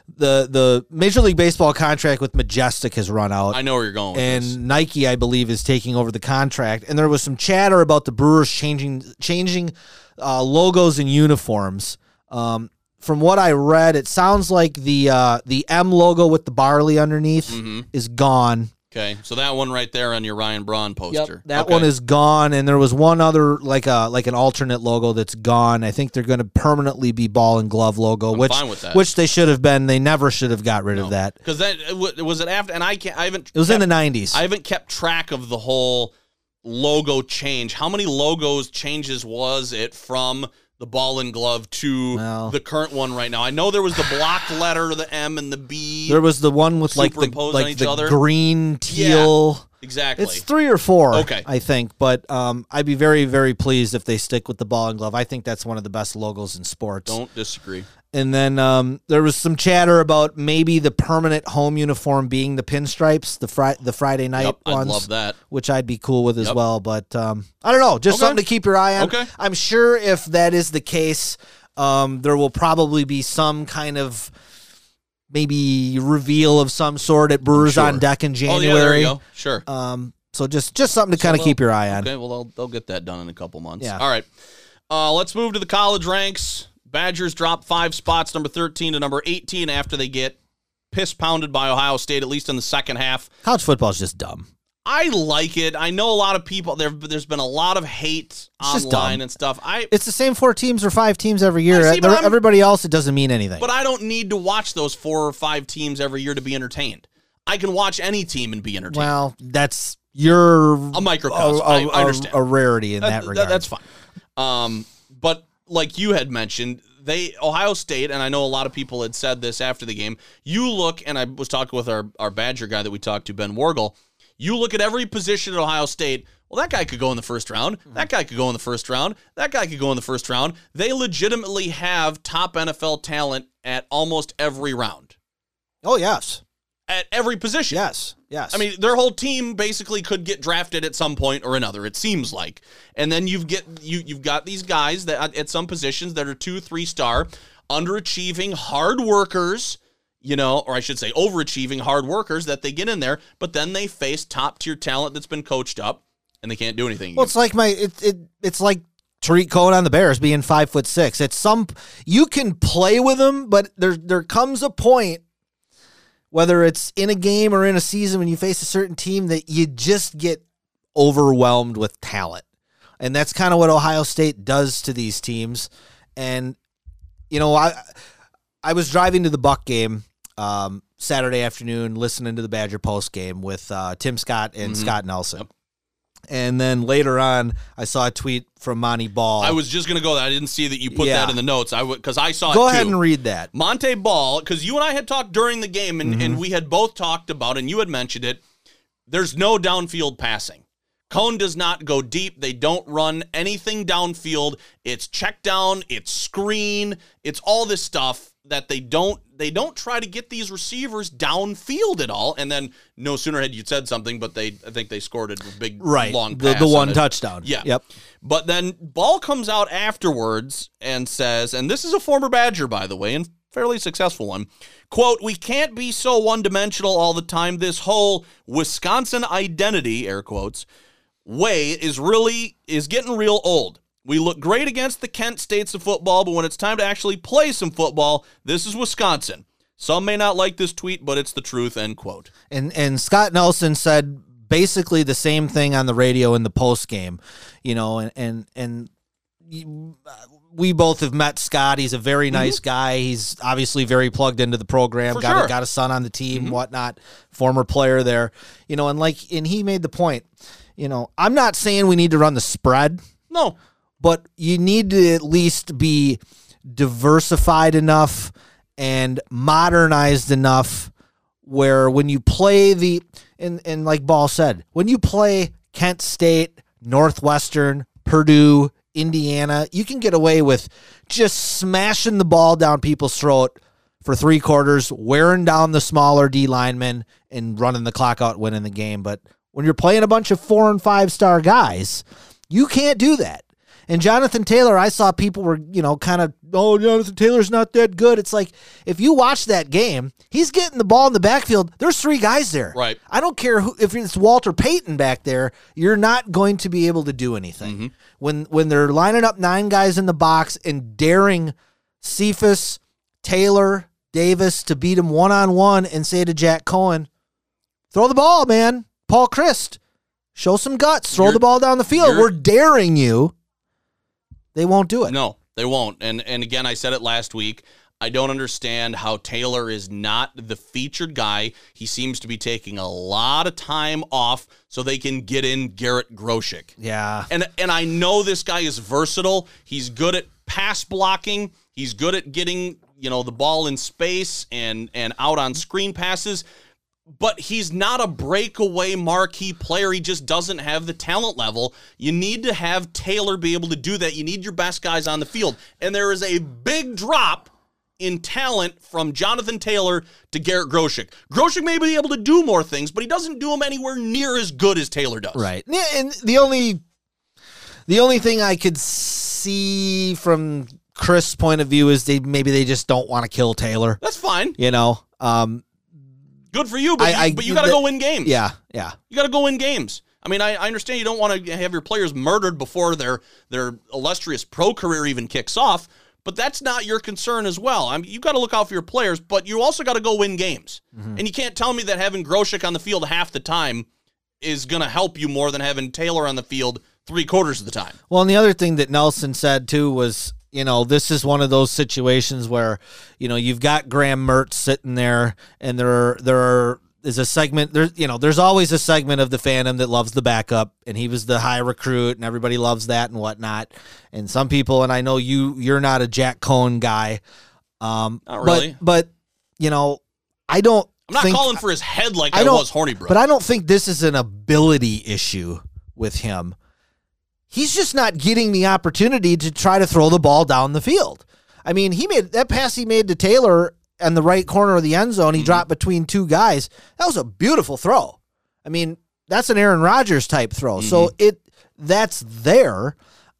the the Major League Baseball contract with Majestic has run out I know where you're going. With and this. Nike, I believe, is taking over the contract. And there was some chatter about the Brewers changing changing uh, logos and uniforms. Um, from what I read, it sounds like the uh, the M logo with the barley underneath Mm-hmm. is gone. Okay, so that one right there on your Ryan Braun poster. that Okay. one is gone, and there was one other like a like an alternate logo that's gone. I think they're going to permanently be ball and glove logo, I'm which fine with that. which they should have been. They never should have got rid of that. because that was it after, and I can't. I haven't. It was in the '90s. I haven't kept track of the whole logo change. How many logos changes was it from the ball and glove to Well- the current one right now? I know there was the block letter, the M and the B. There was the one with like the like the other? green teal. exactly. It's three or four. Okay. I think, but um, I'd be very very pleased if they stick with the ball and glove. I think that's one of the best logos in sports. Don't disagree. And then um, there was some chatter about maybe the permanent home uniform being the pinstripes, the Fri- the Friday night Yep, ones. love that. Which I'd be cool with as Yep. well. But um, I don't know, just Okay. something to keep your eye on. Okay. I'm sure if that is the case, um, there will probably be some kind of maybe reveal of some sort at Brewers Sure. on Deck in Oh, yeah, January. you go. Sure. Um, so just just something to kind of keep your eye on. Okay, well they'll they'll get that done in a couple months. Yeah. All right. Uh, let's move to the college ranks. Badgers drop five spots, number thirteen to number eighteen, after they get piss pounded by Ohio State, at least in the second half. College football is just dumb. I like it. I know a lot of people there. There's been a lot of hate It's online and stuff. I It's the same four teams or five teams every year. See, There- Everybody else, it doesn't mean anything. but I don't need to watch those four or five teams every year to be entertained. I can watch any team and be entertained. well, that's your a microcosm. I I understand. a rarity in that, That- regard. that's fine. Um, but like you had mentioned, they Ohio State, and I know a lot of people had said this after the game. You look, and I was talking with our our Badger guy that we talked to, Ben Wargle. You look at every position at Ohio State. Well, that guy could go in the first round. Mm-hmm. That guy could go in the first round. That guy could go in the first round. They legitimately have top NFL talent at almost every round, oh yes, at every position. yes, yes. I mean, their whole team basically could get drafted at some point or another. It seems like, and then you've get you you've got these guys that at- at some positions that are two, three star, underachieving hard workers. You know, or I should say, overachieving hard workers that they get in there, but then they face top tier talent that's been coached up, and they can't do anything. well, it's like my it, it it's like Tarik Cohen on the Bears being five foot six. It's some you can play with them, but there there comes a point whether it's in a game or in a season when you face a certain team that you just get overwhelmed with talent. And that's kind of what Ohio State does to these teams. And you know, I I was driving to the Buck game um, Saturday afternoon, listening to the Badger post game with uh, Tim Scott and Scott Nelson. Yep. And then later on, I saw a tweet from Montee Ball. I was just gonna go. there. I didn't see that you put Yeah. that in the notes. I would because I saw go it ahead and read that. Montee Ball, because you and I had talked during the game, and, Mm-hmm. and we had both talked about, and you had mentioned it. There's no downfield passing. Coan does not go deep. They don't run anything downfield. It's check down. It's screen. It's all this stuff that they don't. They don't try to get these receivers downfield at all. And then no sooner had you said something, but they I think they scored a big Right, long the, pass the on one it. touchdown. Yeah. Yep. But then Ball comes out afterwards and says, and this is a former Badger, by the way, and fairly successful one. Quote, we can't be so one dimensional all the time. This whole Wisconsin identity, air quotes, way is really is getting real old. We look great against the Kent states of football, but when it's time to actually play some football, this is Wisconsin. Some may not like this tweet, but it's the truth, end quote. And and Scott Nelson said basically the same thing on the radio in the post game, you know, and and and we both have met Scott. He's a very mm-hmm. nice guy. He's obviously very plugged into the program. For got sure. a, got a son on the team, mm-hmm. whatnot. Former player there, you know, and like and he made the point. You know, I'm not saying we need to run the spread. No, but you need to at least be diversified enough and modernized enough where when you play the and and like Ball said, when you play Kent State, Northwestern, Purdue, Indiana, you can get away with just smashing the ball down people's throat for three quarters, wearing down the smaller D linemen and running the clock out, winning the game. But when you're playing a bunch of four and five star guys, you can't do that. And Jonathan Taylor, I saw people were, you know, kind of, oh, Jonathan Taylor's not that good. It's like, if you watch that game, he's getting the ball in the backfield. There's three guys there. Right. I don't care who, if it's Walter Payton back there, you're not going to be able to do anything. Mm-hmm. When, when they're lining up nine guys in the box and daring Cephus, Taylor, Davis to beat him one on one and say to Jack Coan, throw the ball, man. Paul Chryst, show some guts. Throw You're- the ball down the field. We're daring you. They won't do it. No, they won't. And and again, I said it last week. I don't understand how Taylor is not the featured guy. He seems to be taking a lot of time off so they can get in Garrett Groshek. Yeah. And and I know this guy is versatile. He's good at pass blocking. He's good at getting, you know, the ball in space and and out on screen passes. But he's not a breakaway marquee player. He just doesn't have the talent level. You need to have Taylor be able to do that. You need your best guys on the field. And there is a big drop in talent from Jonathan Taylor to Garrett Groshek. Groshek may be able to do more things, but he doesn't do them anywhere near as good as Taylor does. Right. And the only the only thing I could see from Chryst's point of view is they maybe they just don't want to kill Taylor. That's fine. You know, Um, Good for you, but I- you, I- but you got to go win games. yeah, yeah. You got to go win games. I mean, I, I understand you don't want to have your players murdered before their their illustrious pro career even kicks off, but that's not your concern as well. I mean, you got to look out for your players, but you also got to go win games. Mm-hmm. And you can't tell me that having Groshek on the field half the time is going to help you more than having Taylor on the field three quarters of the time. Well, and the other thing that Nelson said too was, you know, this is one of those situations where, you know, you've got Graham Mertz sitting there, and there there are, is a segment there's you know there's always a segment of the fandom that loves the backup, and he was the high recruit, and everybody loves that and whatnot. And some people, and I know you, you're not a Jack Coan guy, um, Not but- really. but, you know, I don't. I'm not think, calling for his head like I I, was Hornibrook. but I don't think this is an ability issue with him. He's just not getting the opportunity to try to throw the ball down the field. I mean, he made that pass he made to Taylor in the right corner of the end zone. He dropped between two guys. That was a beautiful throw. I mean, that's an Aaron Rodgers type throw. So it that's there.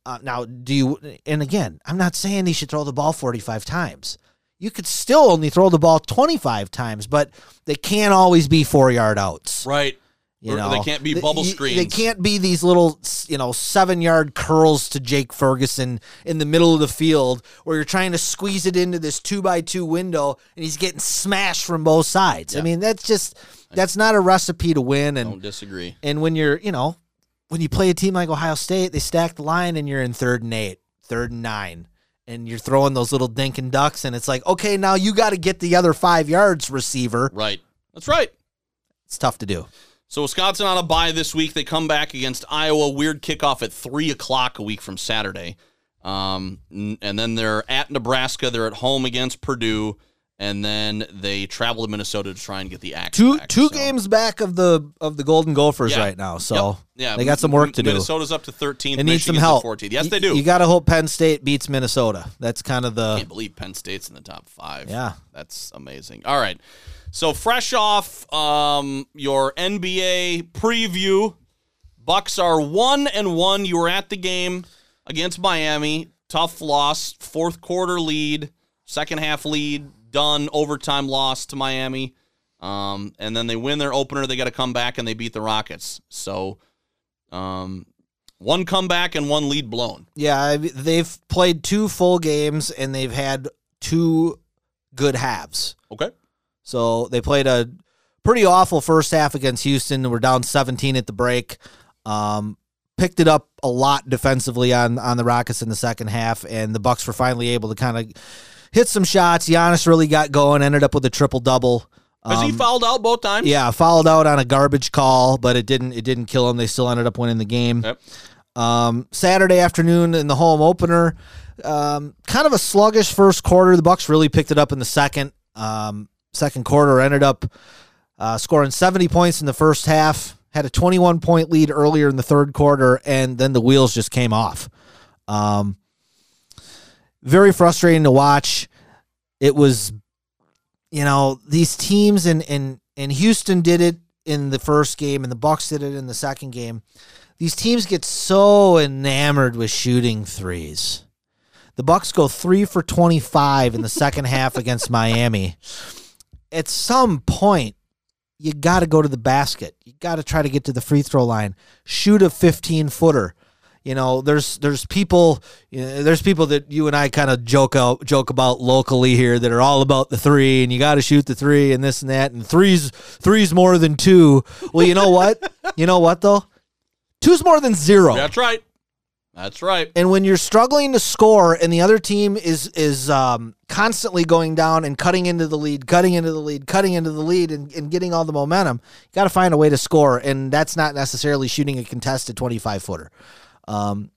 Uh, now, do you? And again, I'm not saying he should throw the ball 45 times. You could still only throw the ball 25 times, but they can't always be four yard outs. right. You Or know, they can't be bubble screens. They can't be these little, you know, seven yard curls to Jake Ferguson in the middle of the field where you're trying to squeeze it into this two by two window and he's getting smashed from both sides. I mean, that's just that's not a recipe to win. And Don't disagree. and when you're, you know, when you play a team like Ohio State, they stack the line and you're in third and eight, third and nine, and you're throwing those little dink and ducks, and it's like, okay, now you got to get the other five yards, receiver. Right. That's right. It's tough to do. So Wisconsin on a bye this week. They come back against Iowa. Weird kickoff at three o'clock a week from Saturday, um, and then they're at Nebraska. They're at home against Purdue, and then they travel to Minnesota to try and get the axe. Two back. two So- games back of the of the Golden Gophers Yeah. right now, so Yep. yeah, they got some work to do. Minnesota's up to 13th. They need some Michigan's help. 14th. Yes, they do. You got to hope Penn State beats Minnesota. That's kind of I the can't believe Penn State's in the top five. Yeah. That's amazing. All right. So fresh off um, your NBA preview, Bucks are one and one. You were at the game against Miami. Tough loss. Fourth quarter lead. Second half lead. Done. Overtime loss to Miami. Um, and then they win their opener. They got to come back and they beat the Rockets. So um, one comeback and one lead blown. yeah. They've played two full games and they've had two good halves. Okay. So they played a pretty awful first half against Houston. We're down 17 at the break. Um, picked it up a lot defensively on on the Rockets in the second half, and the Bucks were finally able to kind of hit some shots. Giannis really got going, ended up with a triple double. Has he fouled out both times? Yeah, fouled out on a garbage call, but it didn't it didn't kill him. They still ended up winning the game. Yep. Um, Saturday afternoon in the home opener, um, kind of a sluggish first quarter. The Bucks really picked it up in the second. Um, second quarter ended up uh, scoring 70 points in the first half. Had a 21 point lead earlier in the third quarter, and then the wheels just came off. Um, very frustrating to watch. It was, you know, these teams and and and Houston did it in the first game, and the Bucks did it in the second game. These teams get so enamored with shooting threes. The Bucks go three for twenty five in the second half against Miami. At some point, you got to go to the basket. You got to try to get to the free throw line. Shoot a 15 footer. You know, there's there's people you know, there's people that you and I kind of joke out joke about locally here that are all about the three and you got to shoot the three and this and that and threes threes more than two. Well, you know what? you know what though? Two's more than zero. That's right. That's right. And when you're struggling to score and the other team is is um, constantly going down and cutting into the lead, cutting into the lead, cutting into the lead, and, and getting all the momentum, you got to find a way to score. And that's not necessarily shooting a contested 25 footer. Um,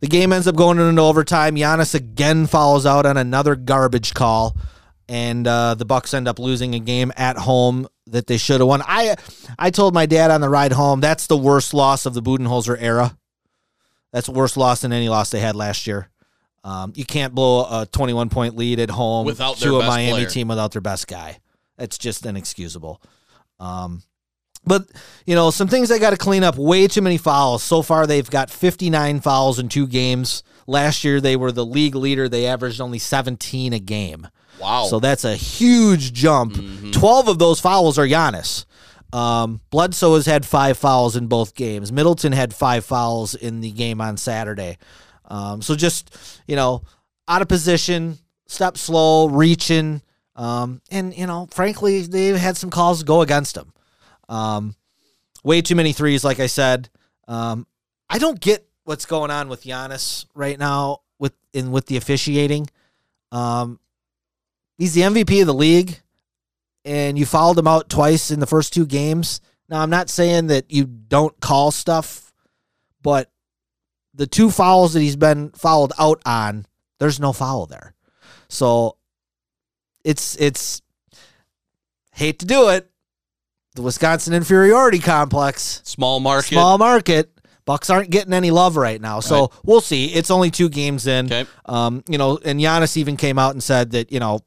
the game ends up going into overtime. Giannis again follows out on another garbage call, and uh, the Bucks end up losing a game at home that they should have won. I I told my dad on the ride home that's the worst loss of the Budenholzer era. That's the worst loss than any loss they had last year. Um, you can't blow a 21 point lead at home Without to a Miami player. team without their best guy. That's just inexcusable. Um, but you know, some things they got to clean up. Way too many fouls. So far, they've got 59 fouls in two games. Last year, they were the league leader. They averaged only 17 a game. Wow. So that's a huge jump Mm-hmm. 12 of those fouls are Giannis. Um, Bledsoe has had five fouls in both games. Middleton had five fouls in the game on Saturday. Um, so just, you know, out of position, step slow, reaching. Um, and, you know, frankly, they've had some calls go against them. Um, way too many threes, like I said. Um, I don't get what's going on with Giannis right now with in with the officiating. Um, he's the MVP of the league, and you fouled him out twice in the first two games. Now, I'm not saying that you don't call stuff, but the two fouls that he's been fouled out on, there's no foul there. So it's it's hate to do it. The Wisconsin inferiority complex, Small market. small market. Bucks aren't getting any love right now, so Right. we'll see. It's only two games in. Okay. Um, you know, and Giannis even came out and said that you know,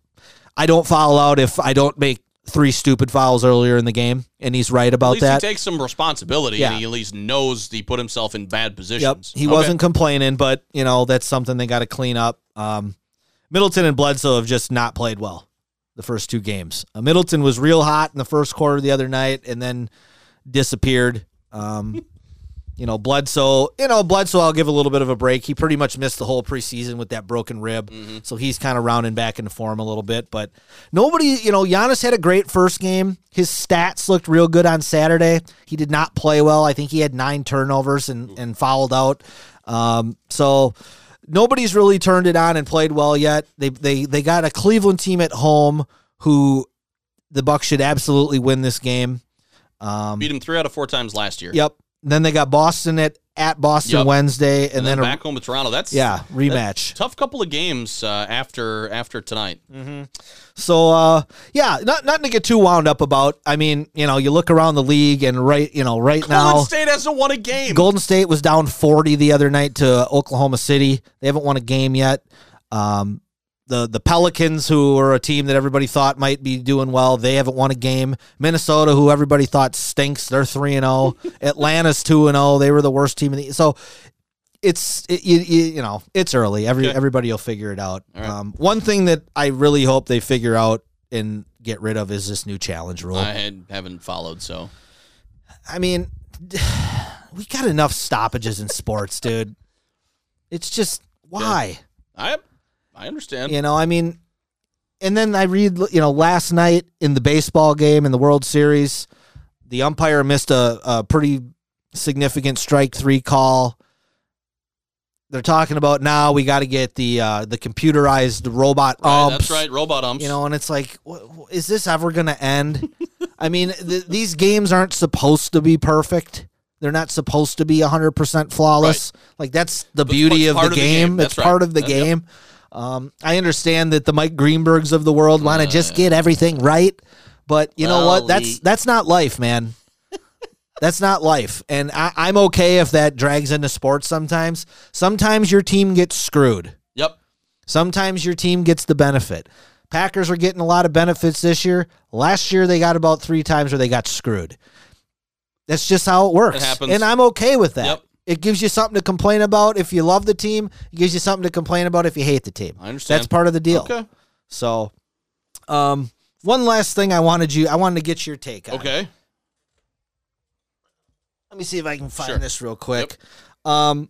I don't foul out if I don't make three stupid fouls earlier in the game, and he's right about that. he takes some responsibility Yeah. and he at least knows he put himself in bad Yep, positions. he Okay. wasn't complaining, but you know that's something they got to clean up. Um, Middleton and Bledsoe have just not played well the first two games. Uh, Middleton was real hot in the first quarter the other night, and then disappeared. Um, you know, Bledsoe. You know, Bledsoe. I'll give a little bit of a break. He pretty much missed the whole preseason with that broken rib, so he's kind of rounding back into form a little bit. But nobody, you know, Giannis had a great first game. His stats looked real good on Saturday. He did not play well. I think he had nine turnovers and and fouled out. Um, so nobody's really turned it on and played well yet. They they they got a Cleveland team at home who the Bucks should absolutely win this game. Um, Beat him three out of four times last year. Yep. Then they got Boston at at Boston Yep. Wednesday, and, then, then, a, back home to Toronto. That's yeah rematch. tough couple of games uh, after after tonight. So uh, yeah, not nothing to get too wound up about. I mean, you know, you look around the league, and right, you know, right now, Golden State hasn't won a game. Golden State was down 40 the other night to Oklahoma City. They haven't won a game yet. Um, the the Pelicans, who are a team that everybody thought might be doing well, they haven't won a game. Minnesota, who everybody thought stinks, they're three and zero. Atlanta's two and zero. They were the worst team in the so. It's it, you, you, know it's early. Every Okay. everybody will figure it out. Right. Um, one thing that I really hope they figure out and get rid of is this new challenge rule. I had, haven't followed, so I mean, we got enough stoppages in sports, dude. It's just why, I I understand. you know. I mean, and then I read, you know, last night in the baseball game in the World Series, the umpire missed a, a pretty significant strike three call. They're talking about now we got to get the uh, the computerized robot Right, umps. that's right, robot umps. You know, and it's like, wh- is this ever going to end? I mean, th- these games aren't supposed to be perfect. They're not supposed to be 100% flawless. Like, that's the But- beauty of the of the game. game. It's right. part of the game. yep. Um, I understand that the Mike Greenbergs of the world want to Uh, just get everything right, but you know what? That's that's not life, man. That's not life. And I, I'm okay if that drags into sports sometimes. Sometimes your team gets screwed. yep. Sometimes your team gets the benefit. Packers are getting a lot of benefits this year. Last year they got about three times where they got screwed. That's just how it works. It happens. And I'm okay with that. Yep. It gives you something to complain about if you love the team. It gives you something to complain about if you hate the team. I understand. That's part of the deal. Okay. So, um, one last thing I wanted you, I wanted to get your take on. Okay. Let me see if I can find Sure. this real quick. Um,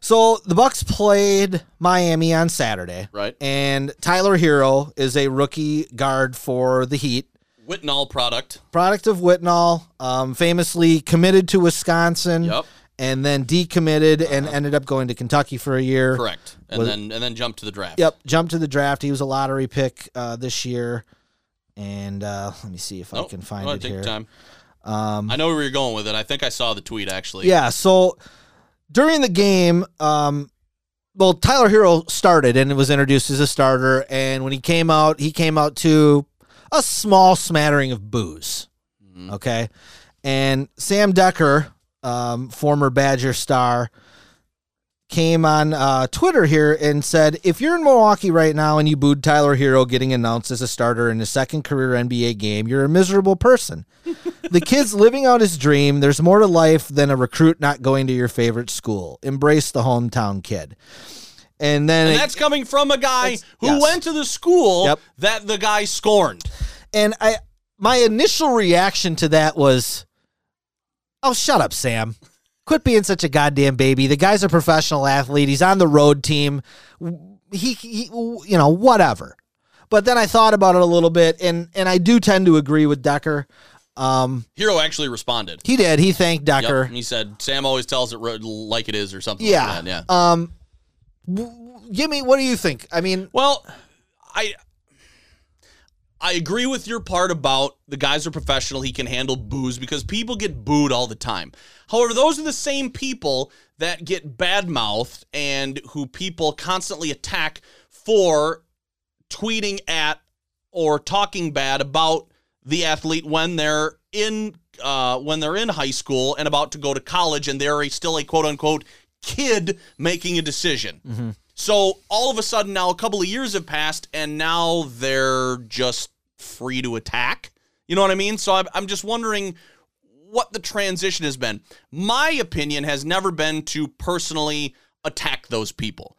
so the Bucks played Miami on Saturday, Right. and Tyler Herro is a rookie guard for the Heat, Whitnall product. product of Whitnall, um, famously committed to Wisconsin, Yep. And then decommitted and ended up going to Kentucky for a year. Correct. And Was- then and then jump to the draft. Yep, jumped to the draft. He was a lottery pick uh, this year, and uh, let me see if I Nope. can Go find ahead, it take here. your time. Um, I know where you're going with it. I think I saw the tweet actually. Yeah. So during the game, um, well, Tyler Herro started and was introduced as a starter, and when he came out, he came out to a small smattering of boos. Okay, and Sam Dekker, um, former Badger star. Came on uh, Twitter here and said, if you're in Milwaukee right now and you booed Tyler Herro getting announced as a starter in his second career NBA game, you're a miserable person the kid's living out his dream. There's more to life than a recruit not going to your favorite school. Embrace the hometown kid. And then And it- that's coming from a guy who yes. went to the school Yep. that the guy scorned. And I my initial reaction to that was, "Oh, shut up, Sam. Quit being such a goddamn baby. The guy's a professional athlete. He's on the road team. He, he you know, whatever." But then I thought about it a little bit, and and I do tend to agree with Dekker. Um, Herro actually responded. he did. He thanked Yep. Dekker. And he said, Sam always tells it like it is or something Yeah. like that. Yeah. Um, give me. What do you think? I mean, Well, I I agree with your part about the guys are professional. He can handle boos because people get booed all the time. However, those are the same people that get bad mouthed and who people constantly attack for tweeting at or talking bad about the athlete when they're in uh, when they're in high school and about to go to college and they're a, still a quote unquote kid making a decision. So all of a sudden now a couple of years have passed and now they're just free to attack. You know what I mean? So I'm, I'm just wondering what the transition has been. My opinion has never been to personally attack those people.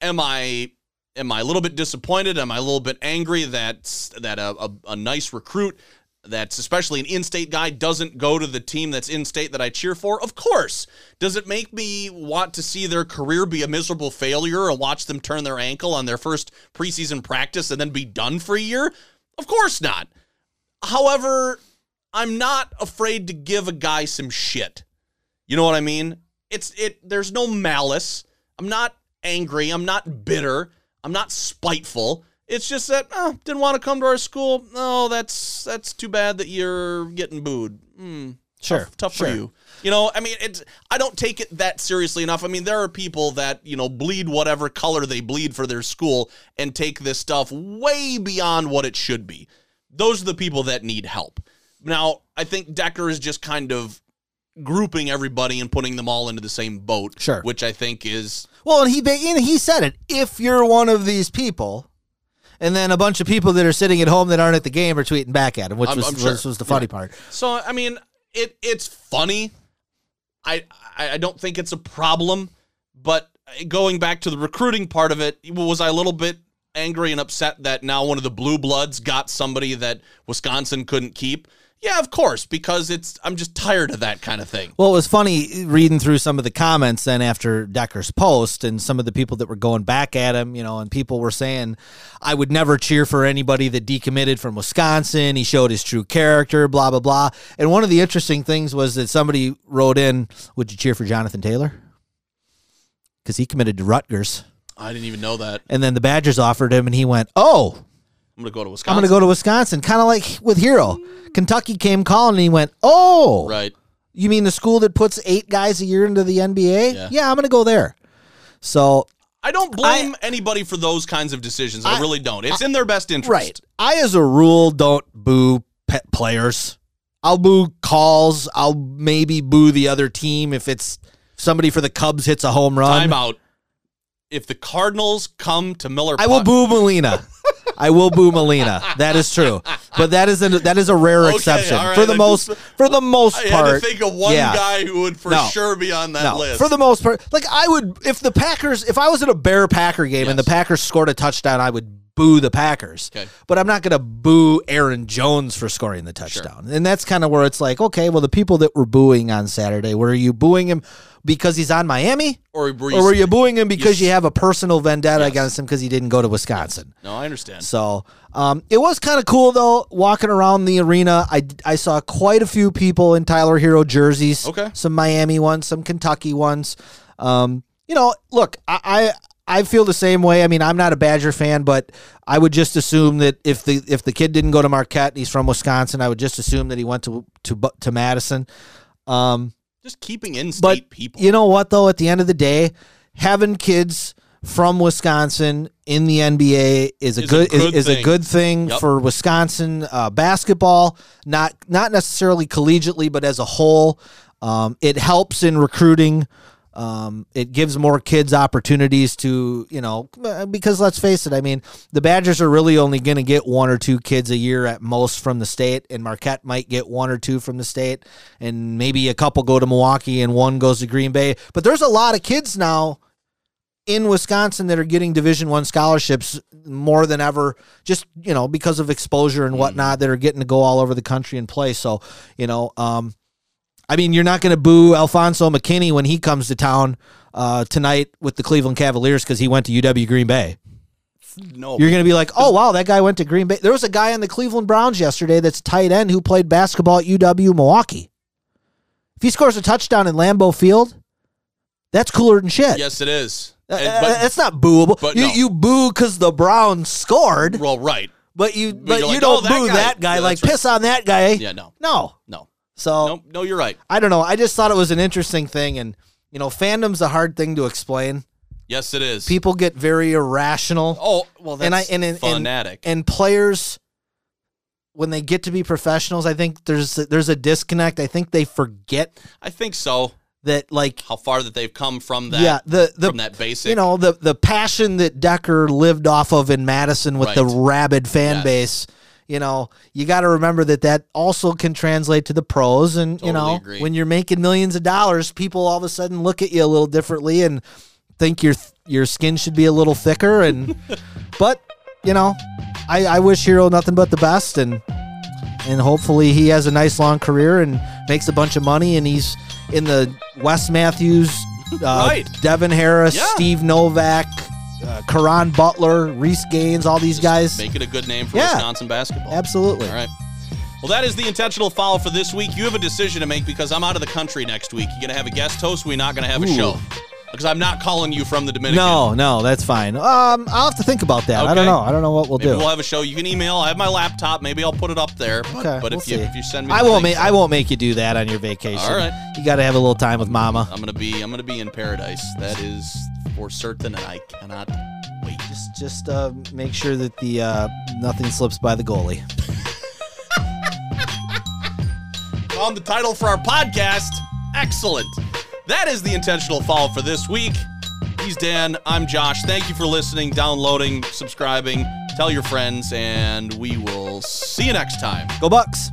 Am I am I a little bit disappointed? Am I a little bit angry that that a, a, a nice recruit that's especially an in-state guy doesn't go to the team that's in-state that I cheer for? Of course. Does it make me want to see their career be a miserable failure or watch them turn their ankle on their first preseason practice and then be done for a year? Of course not. However, I'm not afraid to give a guy some shit. You know what I mean? It's it there's no malice. I'm not angry, I'm not bitter, I'm not spiteful. It's just that oh, didn't want to come to our school. No, that's that's too bad that you're getting booed. Hmm. Sure, tough, tough sure. for you. You know, I mean, it's I don't take it that seriously enough. I mean, there are people that you know bleed whatever color they bleed for their school and take this stuff way beyond what it should be. Those are the people that need help. Now, I think Dekker is just kind of grouping everybody and putting them all into the same boat. Sure. which I think is Well, and he and he said it. If you're one of these people, and then a bunch of people that are sitting at home that aren't at the game are tweeting back at him, which I'm- was I'm sure. was, was the funny Yeah. part. So I mean, it it's funny. I I I don't think it's a problem, but going back to the recruiting part of it, was I a little bit angry and upset that now one of the blue bloods got somebody that Wisconsin couldn't keep? Yeah, of course, because it's I'm just tired of that kind of thing. Well, it was funny reading through some of the comments then after Dekker's post and some of the people that were going back at him, you know, and people were saying, I would never cheer for anybody that decommitted from Wisconsin. He showed his true character, blah, blah, blah. And one of the interesting things was that somebody wrote in, Would you cheer for Jonathan Taylor? Because he committed to Rutgers. I didn't even know that. And then the Badgers offered him, and he went, Oh, I'm gonna go to Wisconsin. I'm going to go to Wisconsin. Kind of like with Herro. Kentucky came calling, and he went, Oh, right. you mean the school that puts eight guys a year into the NBA? Yeah. I'm going to go there. So, I don't blame anybody for those kinds of decisions. I, I- really don't. It's in their best interest. right. I, as a rule, don't boo pet players. I'll boo calls. I'll maybe boo the other team if it's somebody for the Cubs hits a home run. Time out. If the Cardinals come to Miller, I will Park- boo Molina. I will boo Molina. That is true, but that is a that is a rare Okay, exception right. for the I most just- for the most I part. had to think of one yeah. guy who would for No. sure be on that No, list. for the most part, like I would, if the Packers, if I was at a Bear Packer game and the Packers scored a touchdown, I would boo the Packers. Okay. But I'm not going to boo Aaron Jones for scoring the touchdown. And that's kind of where it's like, okay, well, the people that were booing on Saturday, were you booing him because he's on Miami? or were you, Or were you booing him because you- you have a personal vendetta Yes. against him because he didn't go to Wisconsin? No, I understand. So um, it was kind of cool though, walking around the arena. I, I saw quite a few people in Tyler Herro jerseys. Okay. Some Miami ones, some Kentucky ones. Um, you know, look, I, I feel the same way. I mean, I'm not a Badger fan, but I would just assume that if the if the kid didn't go to Marquette, and he's from Wisconsin. I would just assume that he went to to to Madison. Um, Just keeping in-state but people. you know what though? At the end of the day, having kids from Wisconsin in the NBA is a Is a good, good is, is a thing. good thing Yep. for Wisconsin uh, basketball. Not not necessarily collegiately, but as a whole, um, it helps in recruiting. Um, it gives more kids opportunities to, you know, because let's face it, I mean, the Badgers are really only going to get one or two kids a year at most from the state, and Marquette might get one or two from the state, and maybe a couple go to Milwaukee and one goes to Green Bay. But there's a lot of kids now in Wisconsin that are getting Division One scholarships more than ever, just you know because of exposure and whatnot that are getting to go all over the country and play. So you know, um, I mean, you're not going to boo Alfonzo McKinnie when he comes to town uh, tonight with the Cleveland Cavaliers because he went to UW Green Bay. No, You're going to be like, oh wow, that guy went to Green Bay. There was a guy on the Cleveland Browns yesterday that's tight end who played basketball at UW Milwaukee. If he scores a touchdown in Lambeau Field, that's cooler than shit. yes, it is. Uh, And- uh, but- that's not booable. but you, no. you boo because the Browns scored, well, right. but you but, you're you like, don't oh, boo guy. that guy. Yeah, like right. piss on that guy. Yeah, no, No. no, So no, no. You're right. I don't know. I just thought it was an interesting thing, and you know, fandom's a hard thing to explain. Yes, it is. People get very irrational. Oh, well, that's and I and, and, and fanatic. and players when they get to be professionals, I think there's there's a disconnect. I think they forget I think so. that like How far that they've come from that. yeah the the from that basic. you know the the passion that Dekker lived off of in Madison with the rabid fan Yes. base. You know, you got to remember that that also can translate to the pros, and you know, agree. when you're making millions of dollars, people all of a sudden look at you a little differently and think your your skin should be a little thicker. And but you know, I, I wish Herro nothing but the best, and and hopefully he has a nice long career and makes a bunch of money, and he's in the Wes Matthews, uh, Right. Devin Harris, Yeah. Steve Novak, uh, Caron Butler, Reece Gaines, all these guys. Make it a good name for Yeah. Wisconsin basketball. Absolutely. All right. Well, that is the intentional foul for this week. You have a decision to make because I'm out of the country next week. You're going to have a guest host? We're not going to have a show because I'm not calling you from the Dominican. No, no, that's fine. Um, I'll have to think about that. I Okay. don't know. I don't know what we'll Maybe do. we'll have a show. You can email. I have my laptop. Maybe I'll put it up there. But, okay, but we'll if you see. if you send me, I the won't make I won't make you do that on your vacation. All right. You got to have a little time with Mama. I'm gonna be I'm gonna be in paradise. That is for certain, and I cannot wait. Just just uh, make sure that the uh, nothing slips by the goalie. on the title for our podcast. Excellent. That is the intentional foul for this week. He's Dan. I'm Josh. Thank you for listening, downloading, subscribing. Tell your friends, and we will see you next time. Go Bucks.